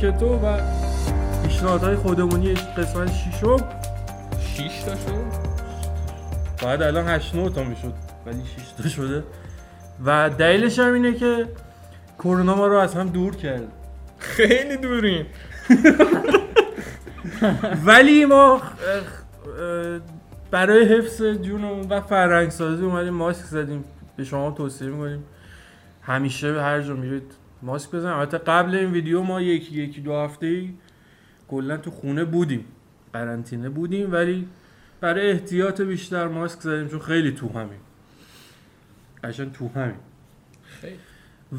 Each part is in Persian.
به لوکتو و پیشنهادهای خودمونی قسمت شیشم شیش تا شد؟ باید الان 8 9 تا می‌شد. ولی 6 تا شده. و دلیلش هم اینه که کرونا ما رو از هم دور کرد. خیلی دوریم. ولی ما برای حفظ جونمون و فرهنگ سازی اومدیم ماسک زدیم. به شما توصیه می‌کنیم. همیشه به هر جا میرید ماسک بزنید البته قبل این ویدیو ما یکی یکی دو هفته ای کلا تو خونه بودیم. قرنطینه بودیم ولی برای احتیاط بیشتر ماسک زدیم چون خیلی تو همیم. قشنگ تو همیم. خیلی.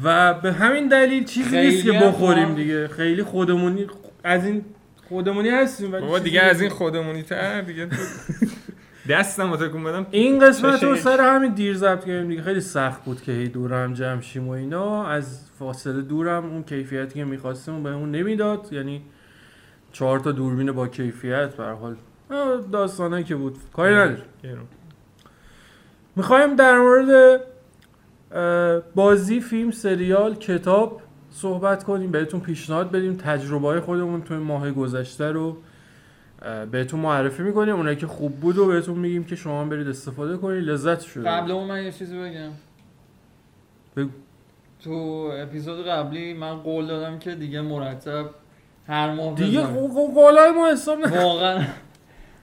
و به همین دلیل چیزی نیست که بخوریم ما- دیگه. خیلی خودمونی از این خودمونی هستیم ولی بابا دیگه از این. خودمونی تر دیگه دستم تکون بدم این قسمت رو سر همین دیر ضبط کردیم دیگه. خیلی سخت بود که هی دور هم جمع شیم و اینا. از فاصله دورم اون کیفیتی که می‌خواستیم اون بهمون نمی‌داد. یعنی چهار تا دوربین با کیفیت به هر حال. داستانه که بود. کاری نداره گرون. می‌خوایم در مورد بازی فیلم سریال کتاب صحبت کنیم. بهتون پیشنهاد بدیم. تجربه های خودمون توی ماه گذشته رو بهتون معرفی می‌کنیم. اونایی که خوب بود و بهتون میگیم که شما هم برید استفاده کنید. لذت شده. قبل اون من یه چیزی بگم. بگو. تو اپیزود قبلی من قول دادم که دیگه مرتب هر ماه دیگه قولای ما حساب نه واقعا.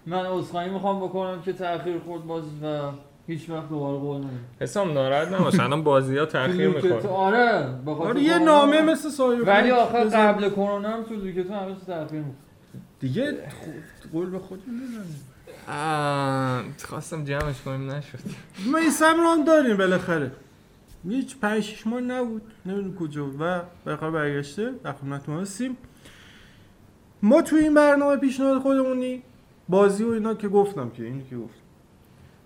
من عذرخواهی می‌خوام بکنم که تاخیر خورد باز و هیچ وقت دوباره قول نمیدم. حسام ناراحت نباش. الان بازی ها تاخیر می‌خوره آره به خاطر آره یه. نامه مثل سایه ولی آخر. قبل کرونا هم تو لوکتو چیز تاخیر می‌خورد. دیگه قول به بزنید آه، خواستم جمعش کنیم نشد. میسم رو هم داریم بالاخره. هیچ پنج شیش ماه نبود نمی‌دونم کجا. و بالاخره برگشته در خدمتتون هستیم. ما توی این برنامه پیشنهاد خودمونی بازی و اینا که گفتم که اینی که گفتم.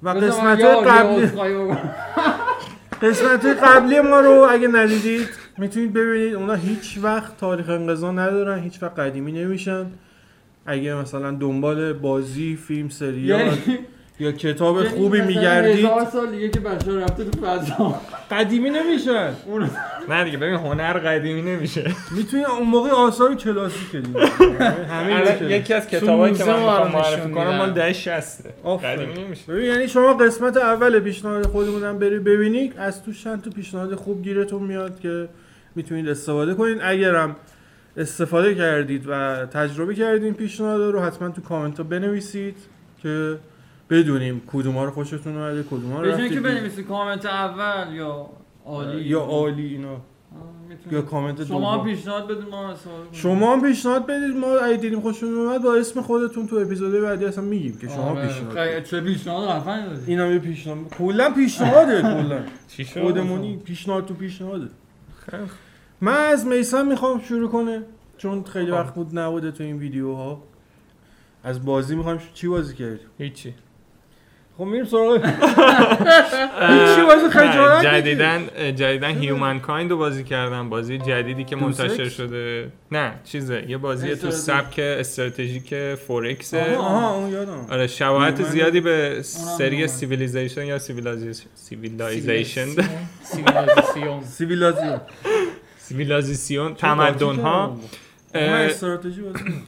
و قسمت قبلی. قسمت قبلی ما رو اگه ندیدید می‌تونید ببینید اونا هیچ وقت تاریخ انقضا ندارن هیچ وقت قدیمی نمیشن. اگه مثلا دنبال بازی فیلم سریال یعنی یا کتاب یعنی خوبی مثلا میگردید. هزار سال دیگه که بچه رفته تو فضا. قدیمی نمیشن. نه دیگه ببین هنر قدیمی نمیشه. می‌تونی اون موقع آثار کلاسیک دیدی همه. یکی از کتابایی که من 16 می‌خوام بار معرفی کنم. مال ده 60 آفرین. قدیمی نمیشه. ببین یعنی شما قسمت اول پیشنهاد خودمون هم بری ببینید از توش چند تا پیشنهاد خوب گیرتون میاد که می‌تونید استفاده کنید. اگرم استفاده کردید و تجربه کردید این پیشنهاد رو حتما تو کامنت ها بنویسید که بدونیم کدوما رو خوشتون اومده کدوما رو جای که رفتید بنویسی کامنت اول یا عالی؟ یا عالی اینا. یا کامنت شما هم پیشنهاد بدید ما. شما هم پیشنهاد بدید ما اگه دیدیم خوشتون اومد با اسم خودتون تو اپیزود بعدی اصلا میگیم که شما آره، پیشنهاد. چه پیشنهاد دادی؟ اینا یه پیشنهاد. کلا پیشنهاده کلا. چی شد؟ خودمونی پیشنهاد تو پیشنهاده. خیلی من از میسم می‌خوام شروع کنه چون خیلی. وقت بود نبوده تو این ویدیوها. از بازی می‌خوام چی بازی کردی هیچی. خب میریم سراغ هیچی بازی خجالت. جدیدن جدیدن Humankind رو بازی کردم. بازی جدیدی که منتشر؟ شده. نه چیزه. یه بازی تو. سبک استراتژیک four X ه آها آها اون یادم. آره Human- زیادی به سری. Civilization یا Civilization Civilization Civilization Civilization تمدن ها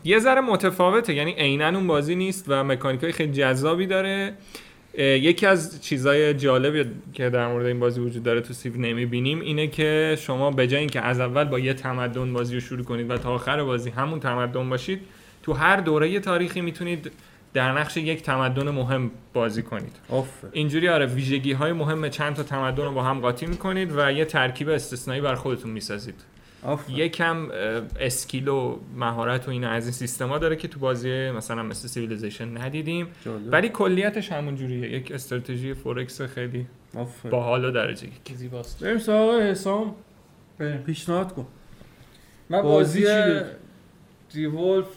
یه ذره متفاوته یعنی عینا اون بازی نیست و مکانیک های خیلی جذابی داره. یکی از چیزای جالبی که در مورد این بازی وجود داره تو Civ نمی‌بینیم اینه که شما به جای اینکه از اول با یه تمدن بازی رو شروع کنید و تا آخر بازی همون تمدن باشید تو هر دوره تاریخی می‌تونید در نقش یک تمدن مهم بازی کنید. آفرین اینجوری آره ویژگی های مهم چند تا تمدن رو با هم قاطی می‌کنید و یه ترکیب استثنایی برا خودتون می‌سازید. یکم skill و مهارت و اینا از این سیستما داره که تو بازی مثلا مثل Civilization ندیدیم. جالب. ولی کلیتش همون جوریه. یک استراتژی 4X خیلی باحال و درجه یک. زیباست. بریم سراغ حسام. پیشنهاد کن. من بازی بازی؟ The Wolf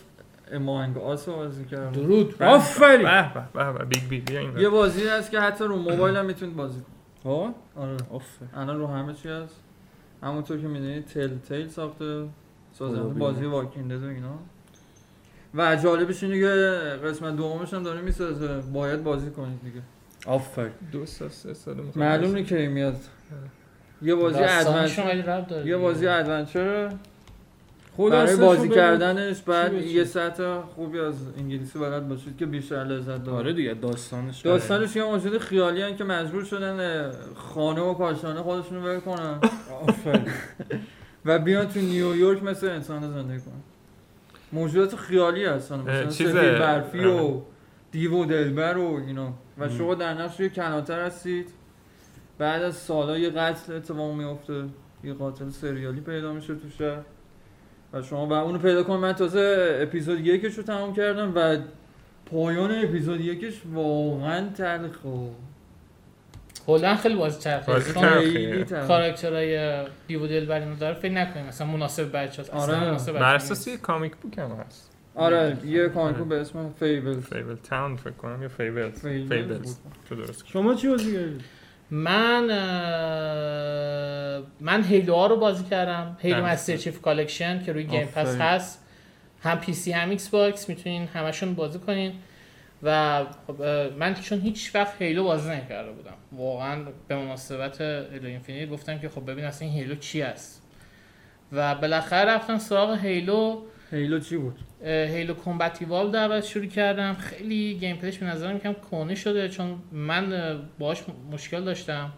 Among Us رو بازی کردم. درود. آفرین. به به به به بیگ بیگ بیا یه. بازی هست که حتی رو موبایل هم می‌تونید بازی کنید. ها آره. آفر الان رو همه چی هست. همونطور که می‌دونید Telltale ساخته. سازنده بازی Walking Dead و اینا. و جالبش اینه که قسمت دومش هم داره می‌سازه. باید بازی کنید دیگه. آفر دو سال سه سال می‌خواد معلوم بازی. نیست کی میاد. یه بازی adventure یه بازی adventure برای بازی بگو. کردنش بعد؟ یه سطح خوبی از انگلیسی بلد باشید که بیشتر لذت داره آره دیگه داستانش داستانش یه موجود خیالی هن که مجبور شدن خانه و کاشانه خودشونو کنن. آفرین. و بیان تو نیویورک مثل انسان زندگی کنن. موجودات خیالی هستن. مثلا سفید برفی و آره. دیو و دلبر و اینا. و. شما در نقش کلانتر هستید. بعد از سالها یه قتل اتفاق میفته یه قاتل سریالی پیدا میشه تو شهر. و شما باید اونو پیدا کنید من تازه اپیزود یکش رو تمام کردم و پایان اپیزود یکش واقعا تلخه. کلا خیلی بازی چرخه کاراکترهای دیو دل برینو داره فکر نکنیم. مثلا مناسب بچه هست آره. مناسب بر اساس کامیک بوک هم هست. آره یه کانکو به اسم فیبل فیبل تاون فکر کنم یا فیبل فیبل تو درست شما چی بازی کردید من من هیلو ها رو بازی کردم. هیلو. مستر چیف کالکشن که روی گیم پس. هست. هم پی سی هم ایکس باکس می‌تونین همشون بازی کنین. و خب، من چون هیچ وقت Halo بازی نکرده بودم. واقعا به مناسبت Halo Infinite گفتم که خب ببین اصلا این Halo چی است. و بالاخره رفتم سراغ Halo Halo چی بود؟ Halo Combat Evolved در اول شروع کردم خیلی gameplay ش به نظرم یکم کهنه شده چون من باهاش م- مشکل داشتم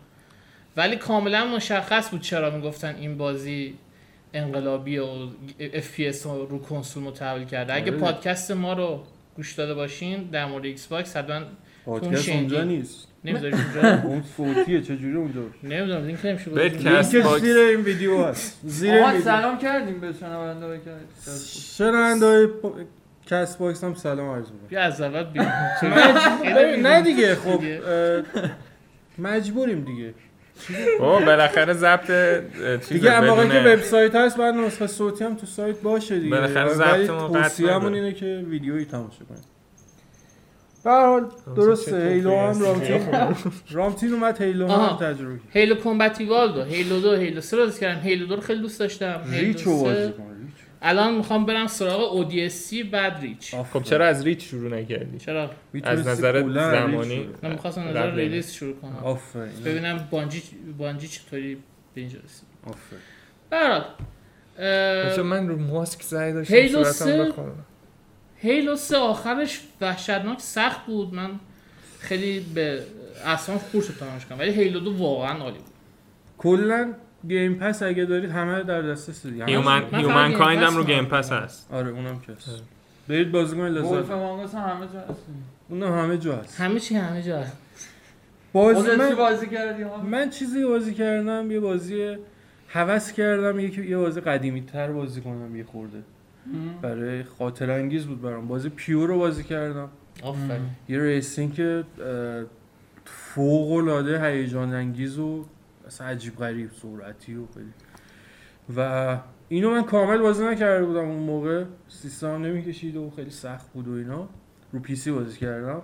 ولی کاملا مشخص بود چرا می‌گفتن این بازی انقلابی و FPS رو کنسول متحول کرده اگه آره. پادکست ما رو گوش داده باشین در مورد Xbox حتما پادکست. اونجا نیست نمی‌ذاریم اونجا اون صوتیه چجوری اونجا؟ نمی‌دونم لینک نمیشه. Cast لینکش box. زیر این ویدیو هست. زیر این آقا ویدیو. سلام کردیم به شنونده شنونده های Castbox هم سلام عرض می‌کنم. بیا از اول بیا نه دیگه خب مجبوریم دیگه. بابا بالاخره ضبط دیگه اما موقعی که وبسایت هست بعد نسخه صوتی هم تو سایت باشه دیگه. بالاخره ولی ضبط ما توصیه‌مون. اینه که ویدیویی تماشا کنید به حال درسته Halo هم رامتین رامتین اومد Halo هم. تجربه کرد. Halo Combat Evolved دو Halo دو Halo سه رو بازی کردم. Halo دو رو خیلی دوست داشتم. Reach و سه- بازی کن Reach الان می‌خوام برم سراغ ODST بعد Reach. خب چرا از Reach شروع نکردی؟ چرا؟ از نظر زمانی من می‌خواستم نظر قبل release شروع کنم. آفرین. ببینم Bungie Bungie چطوری به اینجا رسید. آفرین. برات بچه من رو ماسک زنگ داشتم Halo صورتم. Halo سه آخرش وحشتناک سخت بود. من خیلی به اصلا خور شد تمامش کنم. ولی Halo دو واقعا عالی بود. کلا Game پس اگه دارید همه در دسترس دیگه همه- Humankind هم رو Game. Pass هست. آره اونم که هست. برید بازی کنید لذت Among Us هم همه جا هست اونم همه جا هست. همه چی همه جا هست. بازی من, بازی کردی ها؟ من چیزی بازی کردم یه بازی هوس کردم یه یه بازی قدیمی تر بازی کنم یه خورده. برای خاطره انگیز بود برام. بازی Pure رو بازی کردم. آفرین. یه racing که فوق العاده هیجان انگیز و اصلا عجیب غریب سرعتی و خیلی. و اینو من کامل بازی نکرده بودم اون موقع. سیستم نمی‌کشید و خیلی سخت بود و اینا. رو PC بازی کردم.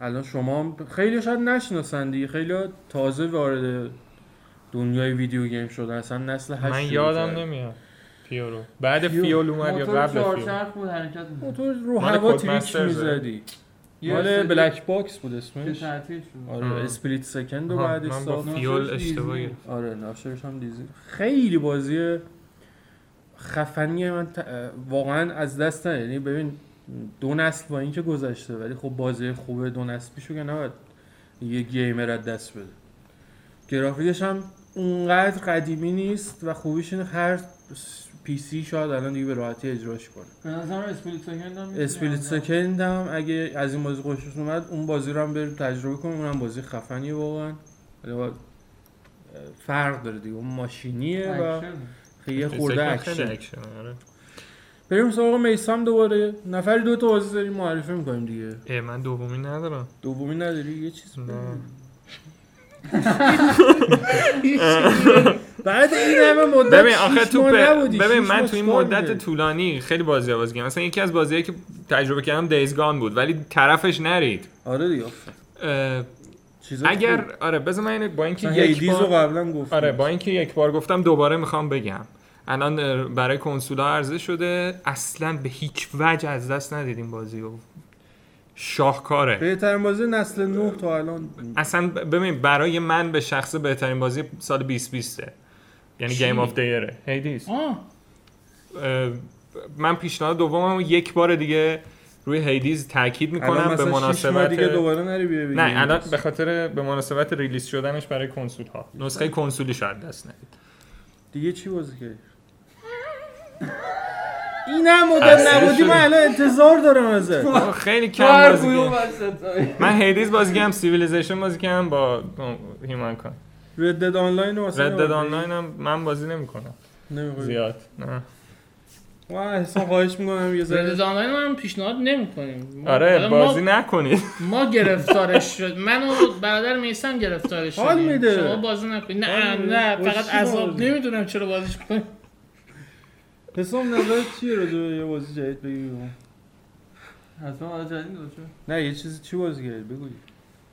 الان شما خیلی شاید نشناسن دیگه. خیلی تازه وارد دنیای video game شدن. اصلا نسل هشت من یادم. نمیاد. Pure رو بعد. Fuel اومد یا قبل Fuel موتور رو هوا trick. می‌زدی یه مال Black Box بود اسمش آره. Split Second و با ساخت Fuel ناشرش اشتباه دیزنی. گرفتم. آره ناشرش هم دیزی خیلی بازی خفنی من ت- واقعا از دست نه یعنی ببین دو نسل با این که گذشته ولی خب بازی خوبه دو نسل پیشو که نباید یه gamer از دست بده گرافیکش هم اونقدر قدیمی نیست و خوبیش اینه هر PC شاید الان دیگه به راحتی اجراش کنه. به نظرم Split Second هم Split Second هم اگه از این بازی خوشش اومد اون بازی رو هم بریم تجربه کنیم. اونم بازی خفنیه واقعا. فرق داره دیگه. اون ماشینیه و. خیلی خورده اکشن آره. بریم سراغ میسم دوباره. نفری دو تا بازی داریم معرفی می‌کنیم دیگه. اه، من دومی ندارم. دومی نداری؟ یه چیز نه. بعد این همه مدت ببین آخه تو. ببین من تو این مدت؟ طولانی خیلی بازی بازی کردم. مثلا یکی از بازیایی که تجربه کردم دیزگان بود ولی طرفش نرید. آره دیگه اگر آره بذار من با اینکه یک بار قبلا گفتم. آره با اینکه یک بار گفتم دوباره می‌خوام بگم. الان برای کنسولا عرضه شده اصلا به هیچ وجه از دست ندیدیم بازی رو. شاهکاره. بهترین بازی نسل 9 تا الان. اصلا ببین برای من به شخص بهترین بازی سال 2020 یعنی؟ game of the year ه Hades آه. من پیشنهاد دومم یک بار دیگه روی Hades تاکید می‌کنم به مناسبت دیگه دوباره نری بگی. نه الان به خاطر به مناسبت release شدنش برای کنسول ها نسخه کنسولی شاید دست ندید دیگه چی بازی کردی؟ اینم مدل اصلا نبودی. من الان انتظار دارم ازت. خیلی کم بازی. من Hades بازی کردم Civilization بازی کردم با Humankind Red Dead Online رو مثلا Red Dead Online هم من بازی نمی‌کنم. زیاد. نه. من احسان خواهش می‌کنم یه ذره. Red Online هم پیشنهاد نمی‌کنیم. آره ما- بازی نکنید. ما گرفتارش شد من و برادر میسم گرفتارش شدیم. حال میده. شما بازی نکنید. نه. نه فقط عذاب بازی؟ نمی‌دونم چرا بازیش کنیم حسام نظرت چیه راجع به یه بازی جدید بگی بگو. حتما حالا جدید باشه نه یه چیزی چی بازی کردی بگو.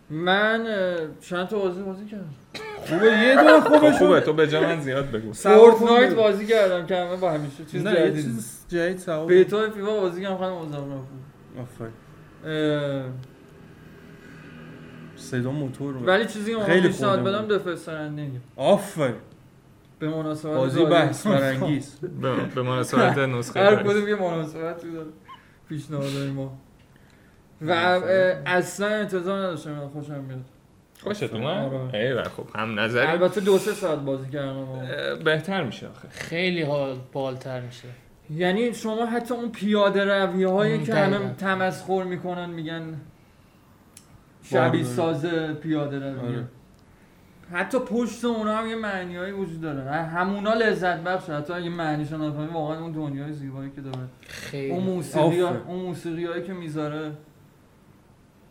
من چند تا بازی بازی کردم. خوبه یه دونه خب خوبه خوبه تو به جا من زیاد بگو. فورتنایت بازی کردم که همه با همیشه چیز نه یه جدید چیز جدید سوال بیتا فیفا بازی کردم مزاحم بود. آفرین. صدا موتور رو ولی چیزی که خیلی پیشنهاد بدم بود. دفسترندینگ آفرین. به مناسبت بازی. بحث برانگیز. به, به مناسبت نسخه هر. کدوم یه مناسبتی داره پیشنهادهای ما. و اصلا انتظار نداشتم من خوشم بیاد خوشت اومد؟ آره. خب هم نظری البته دو سه ساعت بازی کردم بهتر میشه آخه خیلی حال بالتر میشه یعنی شما حتی اون پیاده روی هایی که. همه تمسخر می‌کنن میگن شبیه. ساز پیاده روی آره. حتی پشت اونا هم یه معنیایی وجود داره همونا لذت بخشه حتی اگه معنیشو نفهمی واقعا اون دنیای زیبایی که داره خیلی اون موسیقی آفرین. اون موسیقی هایی که می‌ذاره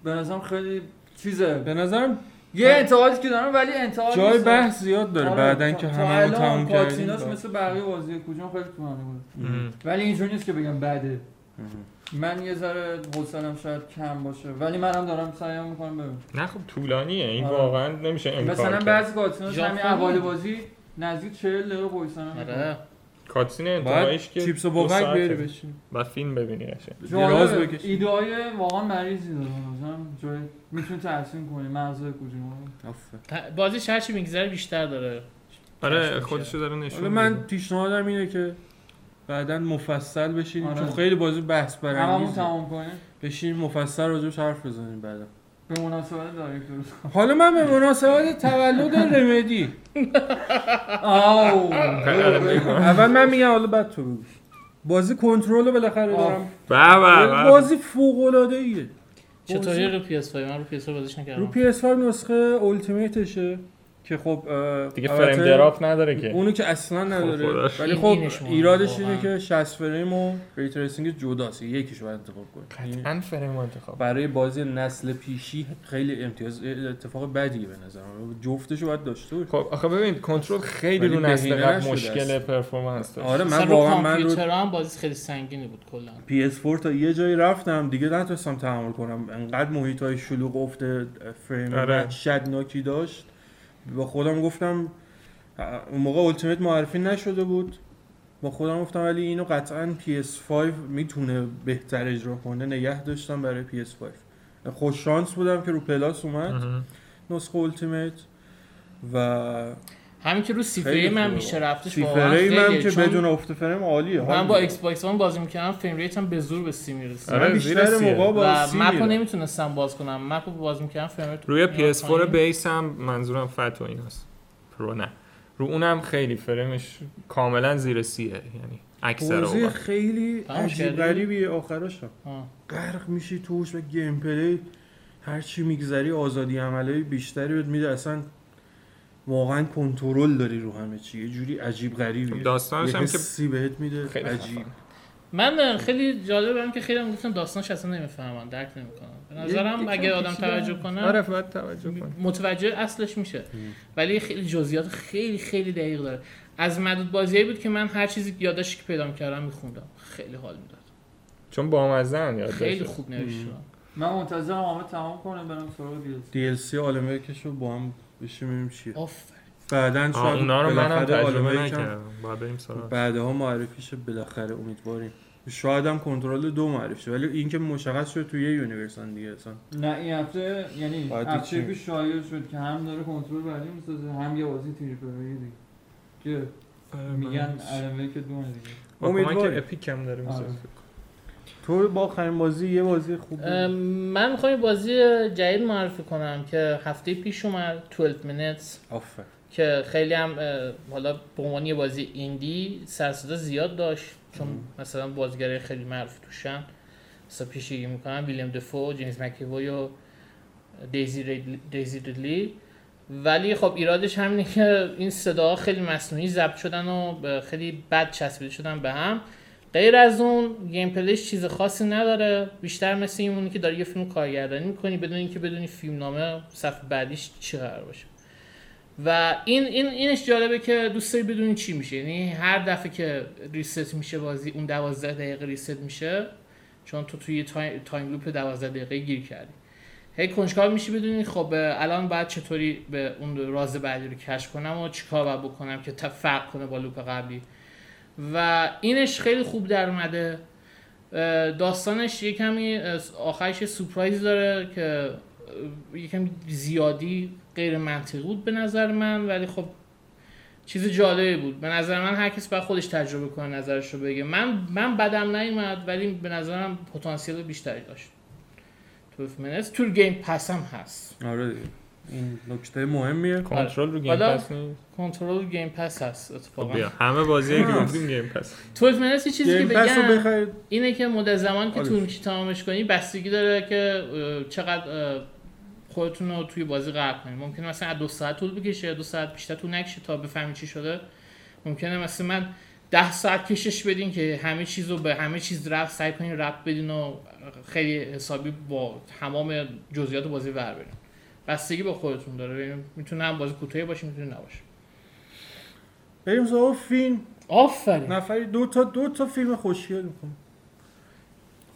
به نظرم خیلی چیزه به نظرم یه انتقادی که دارم ولی انتقاد جای نیست. بحث زیاد داره. آره، بعدن که هممون الان تموم کردیم مثل بقیه بازی کجا خیلی طولانی بود. ولی اینجوری نیست که بگم بده. من یه ذره حوصلم شاید کم باشه. ولی منم دارم سعی می‌کنم ببینم. نه خب طولانیه. این آره. واقعا نمیشه انکار مثلا بعضی کاتسیناش همین. اول بازی نزدیک 40 دقیقه وایسن آره. کاتسین باید انتهاییش که چیپس و بابک. بیاری بشین بعد فیلم ببینی قشنگ. جالبه بکشی. ایده های واقعا مریضی داره. مثلا جای می‌تونی تحسین کنی. مغزای کوچولو. آفرین. ت- بازیش هرچی میگذره بیشتر داره. آره. خودشو داره نشون حالا من پیشنهادم اینه که بعدا مفصل بشینیم. آره. چون خیلی بازی بحث هممون برانگیزه تمام کنیم. بشینیم مفصل راجعش حرف بزنیم بعدا. به مناسبت دایرکتور حالا من به مناسبت تولد رمدی آو. اول من میگم حالا بعد تو بگو. بازی کنترل رو بالاخره. دارم. به به به بازی فوق العاده ایه چطوری رو PS5 من رو PS5 بازیش رو نکردم PS5 نسخه اولتیمیتشه که خب دیگه frame drop نداره که. اونو که اصلا نداره خداییش. ولی خب ایرادش. اینه که 60 فریم و ray tracing جداست یکیشو باید انتخاب کنی قطعا فریم رو انتخاب. برای بازی نسل پیشی خیلی امتیاز اتفاق بدیه به نظر من. جفتشو باید داشته باشه خب آخه ببین کنترل خیلی رو نسل قبل مشکل. performance داشت. آره من واقعا من رو هم بازی خیلی سنگینی بود کلا. PS4 تا یه جایی رفتم دیگه نتونستم تحمل کنم. انقدر محیط های شلوغ افته فریم آره. وحشتناکی داشت. با خودم گفتم اون موقع Ultimate معرفی نشده بود. با خودم گفتم ولی اینو قطعا PS5 می‌تونه بهتر اجرا کنه. نگه داشتم برای PS5 خوش شانس بودم که رو Plus اومد. نسخه Ultimate و همین که رو سی خیلی فریم هم. میشه رفتش سی فریم هم که چون بدون افت فریم عالیه من با. ایکس باکس وان بازی می‌کردم frame rate هم به زور به سی می‌رسید آره، من زیر بیشتر سیه. موقع با سی map رو میرم. نمی‌تونستم باز کنم map رو باز می‌کردم frame rate روی میاد PS4 پایین. base هم منظورم fat و ایناست Pro نه رو اونم خیلی فرمش کاملا زیر سیه یعنی اکثر بازی اوقات خیلی عجیب کردی؟ غریبیه آخرش. غرق میشی توش و gameplay هر چی میگذری آزادی عمله بیشتری بهت میده اصلا واقعا کنترل داری رو همه چی. یه جوری عجیب غریبیه. داستانش یه هم که حسی بهت میده. خیلی عجیب. من خیلی جالبه برام که خیلی هم گفتن داستانش اصلا نمی‌فهمن درک نمی‌کنن. به نظرم اگه آدم. توجه کنه آره باید توجه کنی. متوجه اصلش میشه. ولی خیلی جزئیات خیلی خیلی دقیق داره. از معدود بازیایی بود که من هر چیزی که یادداشتی که پیدا کردم میخوندم. خیلی حال می‌داد. چون بامزن یاد خیلی. خوب نوشته. من منتظرم همه تمام کنه برم سراغ DLC آلمکش رو با هم بشیم ببینیم چیه. بعدا آه، شاید اونا رو منم بالاخره تجربه نکردم. باید بریم سراغ بعدها معرفیش بالاخره امیدواریم. شاید هم کنترل دو معرفی شه. ولی اینکه مشخص شد توی یه یونیورسن دیگه اصلا. نه این هفته یعنی هفته. که شایع شد که هم داره کنترل بعدی می‌سازه هم یه بازی تریپل دیگه. که میگن الان که دونه دیگه. امیدواریم. امیدوار اپیک هم داره می‌سازه. آره. تو با آخرین بازی یه بازی خوب. ام، من می‌خوام یه بازی جدید معرفی کنم که هفته پیش اومد 12 minutes آفر که خیلی هم حالا به عنوان یه بازی ایندی سرصدا زیاد داشت چون مثلا بازیگرای خیلی معروف توشن. مثلا پیشگی می‌کنن ویلیام دفو جیمز مکیوی و دیزی, ریدلی- دیزی ریدلی. ولی خب ایرادش همینه که این صداها خیلی مصنوعی ضبط شدن و خیلی بد چسبیده شدن به هم. غیر از اون گیم پلیش چیز خاصی نداره. بیشتر مثل این که داری یه فیلم کارگردانی می‌کنی بدون اینکه بدونی فیلم نامه صفحه بعدیش چی قرار باشه. و این این اینش جالبه که دوست داری بدونی چی میشه. یعنی هر دفعه که reset میشه بازی اون 12 دقیقه reset میشه چون تو توی time, time loop 12 دقیقه گیر کردی. هی کنجکاو میشی بدونی خب الان باید چطوری به اون راز بعدی رو کشف کنم و چیکار بکنم که تا فرق کنه با loop قبلی. و اینش خیلی خوب در اومده. داستانش یه کمی آخرش یه سورپرایز داره که یه کمی زیادی غیر منطقی بود به نظر من ولی خب چیز جالبی بود. به نظر من هر کس باید خودش تجربه کنه نظرش رو بگه. من من بدم نیومد ولی به نظرم پتانسیل بیشتری داشت. Twelve Minutes تو Game Pass هست. آره. این نکته مهمیه. کنترل رو Game Pass نیست؟ کنترل Game Pass هست خب اتفاقا بیا همه بازی که. گفتیم Game Pass 12 Minutes یه چیزی که بگم اینه که مدت زمان که آره. طول می‌کشه تمامش کنی بستگی داره که چقدر خودتون رو توی بازی غرق کنید ممکنه مثلا از دو ساعت طول بکشه دو ساعت بیشتر طول نکشه تا بفهمی چی شده. ممکنه مثلا من ده ساعت کشش بدین که همه چیز رو به همه چیز رفت سعی کنین رفت بدین و خیلی حسابی با تمام جزئیات بازی ور برین. بستگی به خودتون داره. می‌تونه هم بازی کوتاهی باشه می‌تونه نباشه. بریم سراغ فیلم. آفرین. نفری دو تا دو تا فیلم خوشگل می‌کنم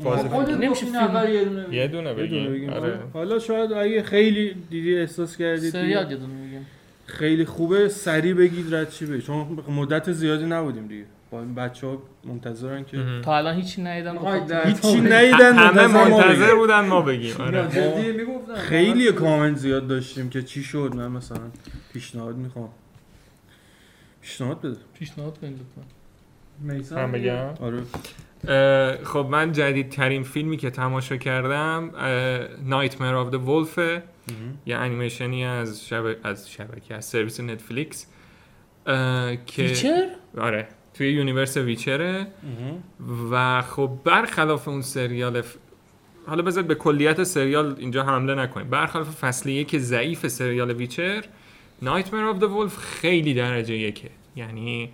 فاز خودت نمیشه گفتی فیلم. نفر یه دونه بگیم. بگیم. آره. حالا شاید اگه خیلی دیدی احساس کردید سریال دیگه. یه دونه میگم خیلی خوبه سریع بگید رد چی بگید. چون مدت زیادی نبودیم دیگه. با این بچه ها منتظرن که. تا الان هیچی می‌خوای در- هیچی ندیدن. همه منتظر. بودن ما بگیم. آره. خیلی کامنت زیاد داشتیم که چی شد؟ من مثلا پیشنهاد می‌خوام. پیشنهاد بده. پیشنهاد کنید من بگم؟ آره. خب من جدیدترین فیلمی که تماشا کردم Nightmare of the Wolf یه انیمیشنی از شب... از شبکه از سرویس نتفلیکس. که ویچر آره. توی universe ویچره و خب برخلاف اون سریال ف... حالا بذار به کلیت سریال اینجا حمله نکنیم. برخلاف فصل یک ضعیف سریال ویچر Nightmare of the Wolf خیلی درجه یکه. یعنی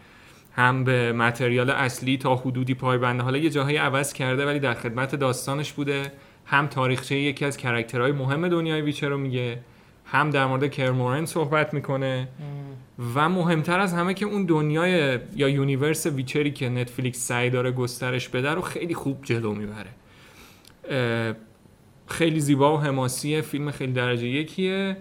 هم به material اصلی تا حدودی پایبنده. حالا یه جاهای عوض کرده ولی در خدمت داستانش بوده. هم تاریخچه یکی از character های مهم دنیای ویچر رو میگه. هم در مورد Kaer Morhen صحبت می‌کنه و مهمتر از همه که اون دنیای یا universe ویچری که نتفلیکس سعی داره گسترش بده رو خیلی خوب جلو می‌بره. خیلی زیبا و حماسیه فیلم خیلی درجه یکیه.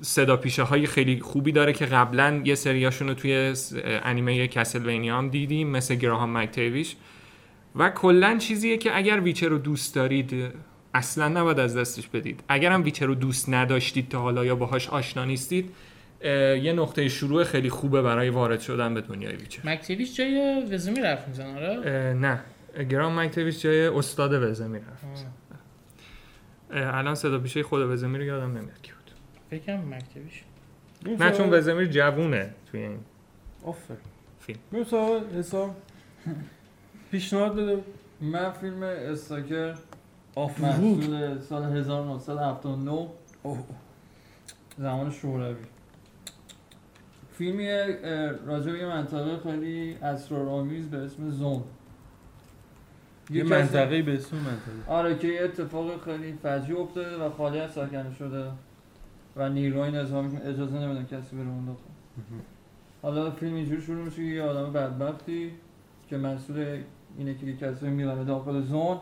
صدا پیشه های خیلی خوبی داره که قبلا یه سریاشون رو توی انیمه کسلوینیا هم دیدیم مثل گراهام مک‌تاویش. و کلا چیزیه که اگر ویچر رو دوست دارید اصلا نباید از دستش بدید. اگر هم ویچر رو دوست نداشتید تا حالا یا باهاش آشنا نیستید یه نقطه شروع خیلی خوبه برای وارد شدن به دنیای ویچر. مک‌تاویش جای وزمیر رفت میزن آره؟ نه. گراهام مک‌تاویش جای استاد وزمیر رفت. الان صدا پیشه خود وزمیر رو یادم نمیاد کی بود. فکرم مکتیویش نه چون وزمیر جوونه توی این آفر فیلم. سراغ حساب. پیشنهاد بده. من فیلم استاکر محصول سال 1979 زمان شوروی. فیلمی راجع به یه منطقه خیلی اسرارآمیز به اسم زون. یه منطقه به اسم منطقه. آره که یه اتفاق خیلی فجیع افتاده و خالی از ساکنه شده و نیروهای نظامی اجازه نمیدن کسی بره اون داخل. حالا فیلم اینجوری شروع میشه که یه آدم بدبختی که مسئول اینه که یه کسی می‌بره داخل zone.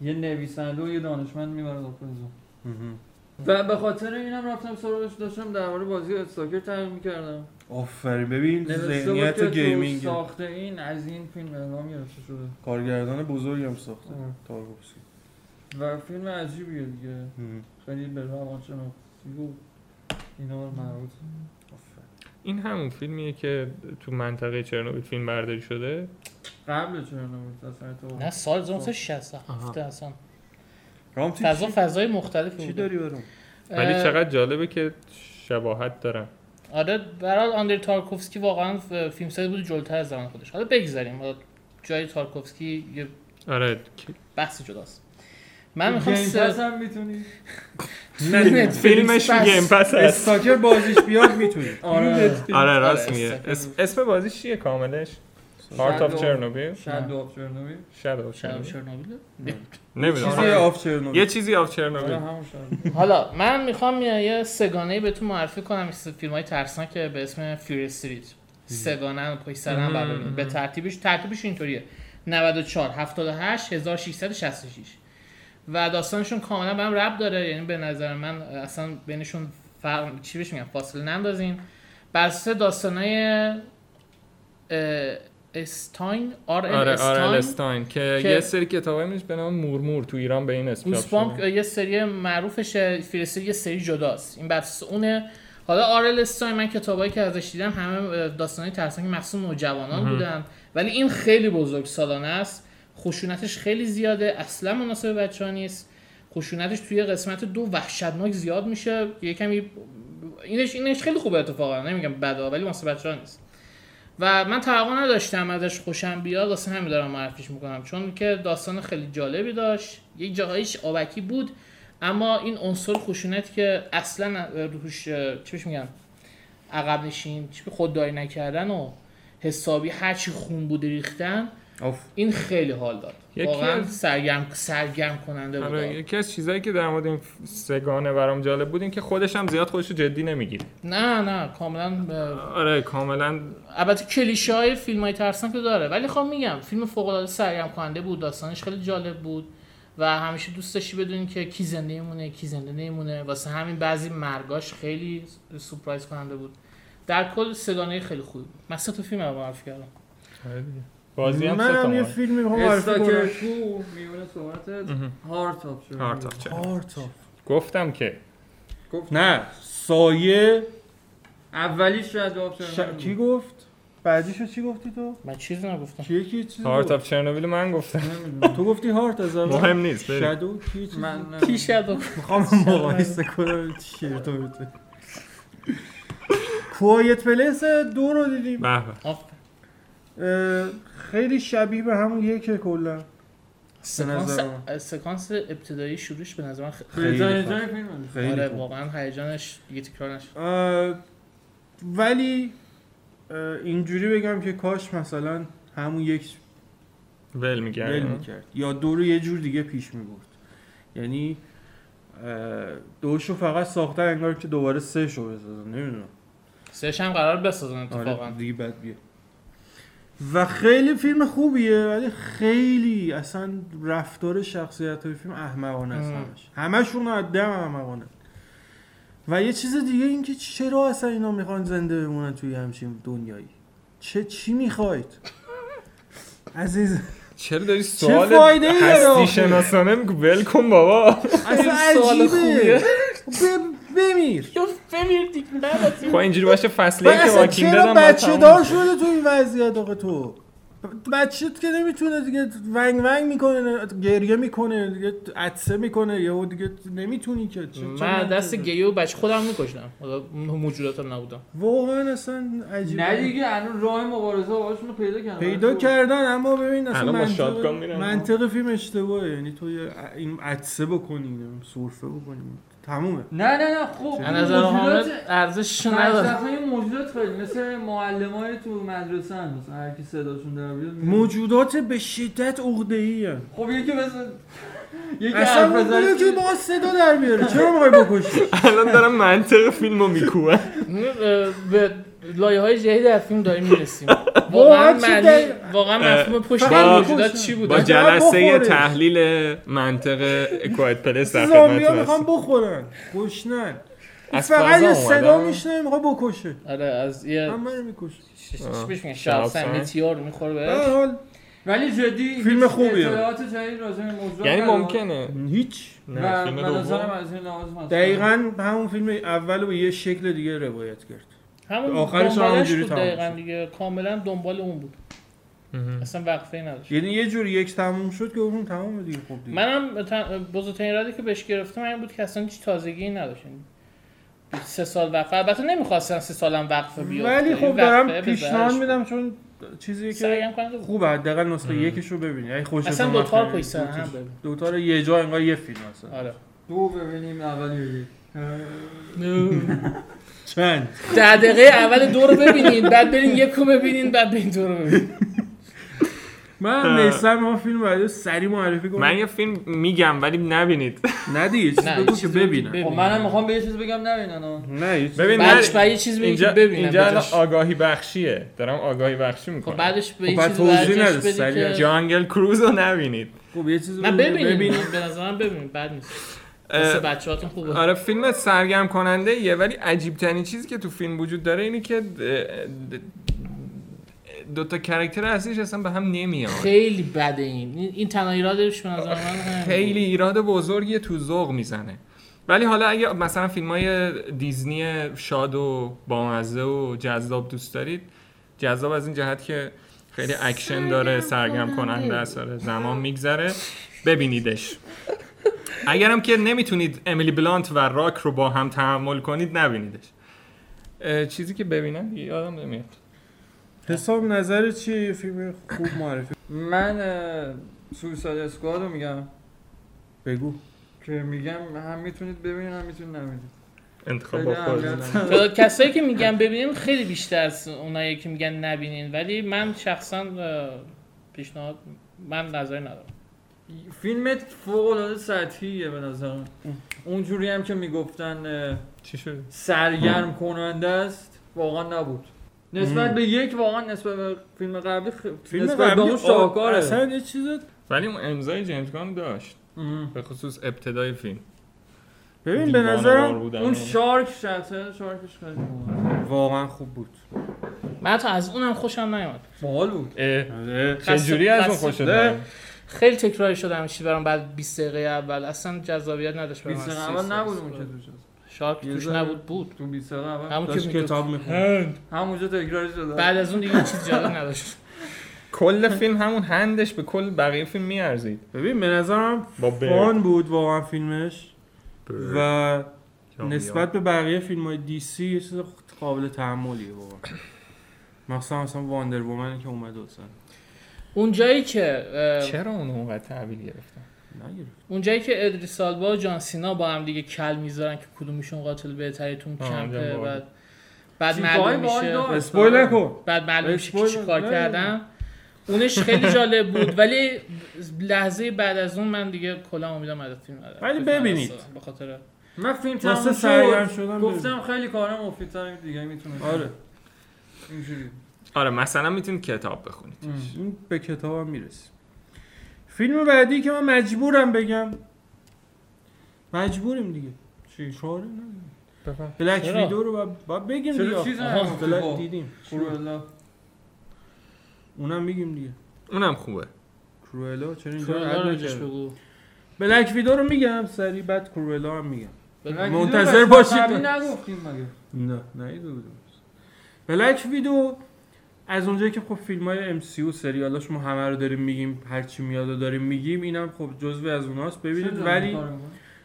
یه نویسنده و یه دانشمند می‌بره داخل zone و به خاطر اینم رفتم سراغش داشتم درباره بازی استاکر تحقیق می‌کردم. آفرین. ببین ذهنیت gaming. ساخته این از این فیلم الهام گرفته شده. کارگردان بزرگی هم ساخته. تارکوفسکی و فیلم عجیبیه دیگه. خیلی به روانشناسی و اینا مربوط. این همون فیلمیه که تو منطقه چرنوبیل فیلم برداری شده؟ قبل چرنوبیل اصلا تو؟ نه سال 1967 اصلا. رام فضا فضای مختلفی چی داری برام؟ ولی چقدر جالبه که شباهت دارن. آره برای آندر تارکوفسکی واقعا ف- فیلمساز بود جلوتر از زمان خودش. حالا بگذاریم. حالا جای تارکوفسکی یه آره کی- بحث جداست. من می‌خوام گیم س... پس هم می‌تونی؟ نه فیلمش گیم پس هست استاکر بازیش بیاد می‌تونی. آره راست آره، میگه استقلال. اس- اسم بازیش چیه کاملش؟ Heart of Shadow- Chernobyl. شاید دو چرنوبیل Shadow of شب Chernobyl. چرنوبیل چیزی آف چرنوبیل یه چیزی of آره چرنوبیل حالا من می‌خوام یه سه‌گانه بهتون معرفی کنم. فیلم های ترسناک به اسم Fear Street سه‌گانه پشت سر. ببینید به ترتیبش ترتیبش اینطوریه. 94 78 1666 و داستانشون کاملا به هم ربط داره. یعنی به نظر من اصلا بینشون فرق چی بهش میگم فاصله نندازین. بر اساس داستانای Stine R.L. آره آره استاین که که- یه سری کتابایی میشه به نام مورمور تو ایران به این اسم شده یه سری معروفشه فیلسری یه سری جداست. این بس اونه. حالا آرل استاین من کتابایی که ازش دیدم همه داستانای ترسناک مخصوص نوجوانان. بودن. ولی این خیلی بزرگ سالانه است. خشونتش خیلی زیاده. اصلا مناسب بچه ها نیست. خشونتش توی قسمت دو وحشتناک زیاد میشه. یه کمی اینش اینش خیلی خوبه اتفاقا. نمیگم بده ولی واسه بچه ها نیست. و من توقع نداشتم ازش خوشم بیاد واسه همین دارم معرفیش می‌کنم. چون که داستان خیلی جالبی داشت. یک جاهایش آبکی بود اما این عنصر خشونت که اصلا روش چی بهش میگن عقب نشین چی خودداری نکردن و حسابی هرچی خون بوده ریختن این خیلی حال داد. واقعا از- سرگرم سرگرم کننده بود آره یکی از چیزایی که در مورد این سگانه برام جالب بود این که خودش هم زیاد خودش رو جدی نمی‌گیره. نه نه کاملا اه، آره کاملا البته کلیشه های فیلم های ترسناک داره. ولی خب میگم فیلم فوق العاده سرگرم کننده بود داستانش خیلی جالب بود و همیشه دوست داشتی بدونی که کی زنده میمونه کی زنده نمیمونه. واسه همین بعضی مرگاش خیلی سورپرایز کننده بود. در کل سگانه خیلی خوبی بود. من سه تا فیلم رو معرفی کردم. آره. بازی هم من هم یه فیلمی می‌خوام معرفی استاکر کنم کو میونه صحبتت. هارت آف هارت آف چرنوبیل. آرتا گفتم که نه سایه اولیش شاید آف ش... چرنوبیل کی گفت؟ بعدیشو چی گفتی تو؟ من چیزی نگفتم. کی یکی چیزی هارت گفت؟ آف چرنوبیل من گفتم. نمی‌دونم. تو گفتی هارت از اول؟ مهم نیست بریم. شادو کی چیزی من کی شد می‌خوام مقایسه کنم چرت و پرته کوایت پلیس دو رو دیدیم. به به. خیلی شبیه به همون یکه کلا. سکانس نظر سکانس ابتدایی شروعش به نظر من خ- خیلی خیلی آره. واقعا هیجانش دیگه تکرار نشد. اه، ولی اینجوری بگم که کاش مثلا همون یک ول ول میگردم می‌کرد. یا دو رو یه جور دیگه پیش می‌برد. یعنی دوشو فقط ساخته انگار که دوباره سه شو بسازن. نمی‌دونم. سهش هم قرار بسازن اتفاقا. آره دیگه بد بیه و خیلی فیلم خوبیه ولی خیلی اصلا رفتار شخصیت های فیلم احمقانه است. همش. همشون از دم احمقانه. و یه چیز دیگه این که چرا اصلا اینا می‌خوان زنده بمونن توی همچین دنیایی؟ چه چی می‌خواید؟ عزیز چرا داری سوال؟ هستی شناسانه میگو ول کن بابا. اصلا. عجیبه. ب- بمیر. یا بمیر دیگه خب اینجوری باشه و فصله که واکینگ چرا دادم بچه دار شده تو این وضعیت آقا تو؟ بچه که نمی‌تونه دیگه ونگ ونگ می‌کنه گریه می‌کنه دیگه عطسه می‌کنه یا دیگه نمی‌تونی که چه- من؟ دست گیو بچه خودم میکشتم حالا موجودات هم نبودم. واقعا اصلا عجیبه. نه دیگه الان راه مبارزه باهاشون رو پیدا کردن. پیدا کردن اما ببین اصلا منطق. منطق فیلم اشتباهه یعنی تو این عطسه بکنی سرفه بکنی. تمومه. نه نه نه خب از نظر حامد موجودات ارزش نداره. فلسفه موجودات خیلی مثل معلم های تو مدرسه هم مثلا هر کی صداشون در بیاد. موجودات به شدت عقده‌ایه. خب یکی مثل یکی اصلا اون که با صدا در بیاره. چرا می‌خوای بکشی؟ الان دارم منطق فیلم رو میکوبن به لایه های جدید در فیلم داریم می‌رسیم. واقعا معنی دل- واقعا مفهوم پشت. موجودات چی با بوده جلسه. تحلیل منطق اکوایت پلس در می‌خوان هستیم. بخورن گشنن از فقط یه صدا؟ میشنه می‌خواد بکشه آره از یه من منو می‌کشه. بهش میگن. میتیور می‌خوره به بهش ولی جدی فیلم خوبیه. اطلاعات جدید راجع به موضوع یعنی. ممکنه هیچ نه نظرم از این لحاظ دقیقا همون فیلم اول رو به یه شکل دیگه روایت کرد همون آخرش همونجوری بود تموم دقیقا شد. دیگه. کاملا دنبال اون بود. مهم. اصلا وقفه ای نداشت. یعنی یه جور یک تموم شد که اون تمام دیگه خب دیگه. منم بزرگترین ایرادی که بهش گرفتم این بود که اصلا هیچ تازگی نداشت. یعنی سه سال وقفه. البته نمی‌خواستن سه سالم وقفه بیاد ولی این خب دارم پیشنهاد میدم چون چیزی که. خوبه. حداقل نسخه. یکش رو ببینی. اگه خوشت اصلا رو خیلی. پشت سر هم ببین. دوتا رو یه جا انگار یه فیلم هست آره. دو ببینیم اول یا یک چند؟ ده دقیقه اول دو رو ببینین بعد برین یک رو ببینین بعد برین دو رو ببینین. من میسم ما فیلم بعد سری معرفی کنم. من یه فیلم میگم ولی نبینید. نه دیگه چیز بگو که ببینم. ببین. خب منم می‌خوام به یه چیز بگم نبینن ها. نه یه چیز- ببین بعدش یه چیز اینجا اینجا. آگاهی بخشیه. دارم آگاهی بخشی خب می‌کنم. بعدش به خب یه چیز که جانگل کروز رو نبینید. خب یه چیز که ببینین به نظرم ببینین بعد نیست بچه هاتون خوبه. آره فیلم سرگرم کننده یه ولی عجیب ترین چیزی که تو فیلم وجود داره اینه که دوتا کرکتر اصلیش اصلا به هم نمیاد خیلی بده این. این- تنها ایرادش به نظر من. خیلی ایراد بزرگی تو ذوق می‌زنه. ولی حالا اگه مثلا فیلم های دیزنی شاد و بامزه و جذاب دوست دارید جذاب از این جهت که خیلی اکشن داره سرگرم کننده است زمان میگذره ببینیدش. اگرم که نمی‌تونید امیلی بلانت و راک رو با هم تحمل کنید نبینیدش. چیزی که ببینن دیگه یادم نمیاد. حساب نظر یه فیلم خوب معرفی. من Suicide Squad رو میگم. بگو. که میگم هم می‌تونید ببینید هم می‌تونید نبینید. انتخاب تعداد کسایی که میگن ببینین خیلی بیشتر از اونایی که میگن نبینین. ولی من شخصا پیشنهاد من نظری ندارم. فیلمت فوق العاده سطحیه به نظرم. اونجوری هم که می‌گفتن چی شد سرگرم کننده است واقعا نبود. نسبت. به یک واقعا نسبت به فیلم قبلی خ... فیلم نسبت به قبلی اون شاهکاره. اصلا یه چیز ولی اون امضای جیمز گان داشت. به خصوص ابتدای فیلم. ببین به نظرم اون شارک شخصیت شارکش خیلی. واقعا خوب بود. من حتی از اونم خوشم نیومد. باحال بود. خسته- چجوری از اون خسته- خوشت؟ خیلی تکراری شد همین چیز برام بعد 20 دقیقه اول. اصلا جذابیت نداشت برام. 20 از اول 30 نبود. اون که توش. شارک توش نبود بود. تو 20 دقیقه اول همون که کتاب می‌خوند. همونجا تکرار شده بعد از اون دیگه چیز جالب نداشت. کل فیلم همون هندش به کل بقیه فیلم میارزید. ببین به نظرم فان بود واقعا فیلمش و نسبت به بقیه فیلم های دی سی یه چیز قابل تحملیه واقعا مخصوصا مثلا واندر وومنی که اومد اصلا اون جایی که چرا اون اونقدر تحویل گرفتن؟ نگرفت. اون جایی که ادریس آلبا و جان سینا با هم دیگه کل می‌ذارن که کدومشون قاتل بهتری تو اون آه، کمپه بعد بعد معلوم میشه داشت. اسپویل نکن. بعد معلوم میشه که اسپویل چی کار نه. کردن. اونش خیلی جالب بود ولی لحظه بعد از اون من دیگه کلا امیدم از فیلم. ندارم. ولی ببینید. به خاطر من فیلم تموم سرگرم شد شدن گفتم خیلی کارا مفیدتر دیگه می‌تونه آره. اینجوری. آره مثلا می‌تونید کتاب بخونید. این به کتاب هم می‌رسیم. فیلم بعدی که من مجبورم بگم. مجبوریم دیگه. چی چاره. بلک؟ ویدو رو باید- باید بگیم چرا دیگه. بلک با دیدیم. کرولا اونم میگیم دیگه. اونم خوبه. کروئلا چرا اینجا کرولا بلک ویدو رو میگم سری بعد کروئلا هم میگم. منتظر باشید. نگفتیم مگه؟ نه نه بلک ویدو از اونجایی که خب فیلم های ام سی و سریالاش ما همه رو داریم میگیم هر چی میاد رو داریم میگیم اینم خب جزوی از اوناست ببینید ولی؟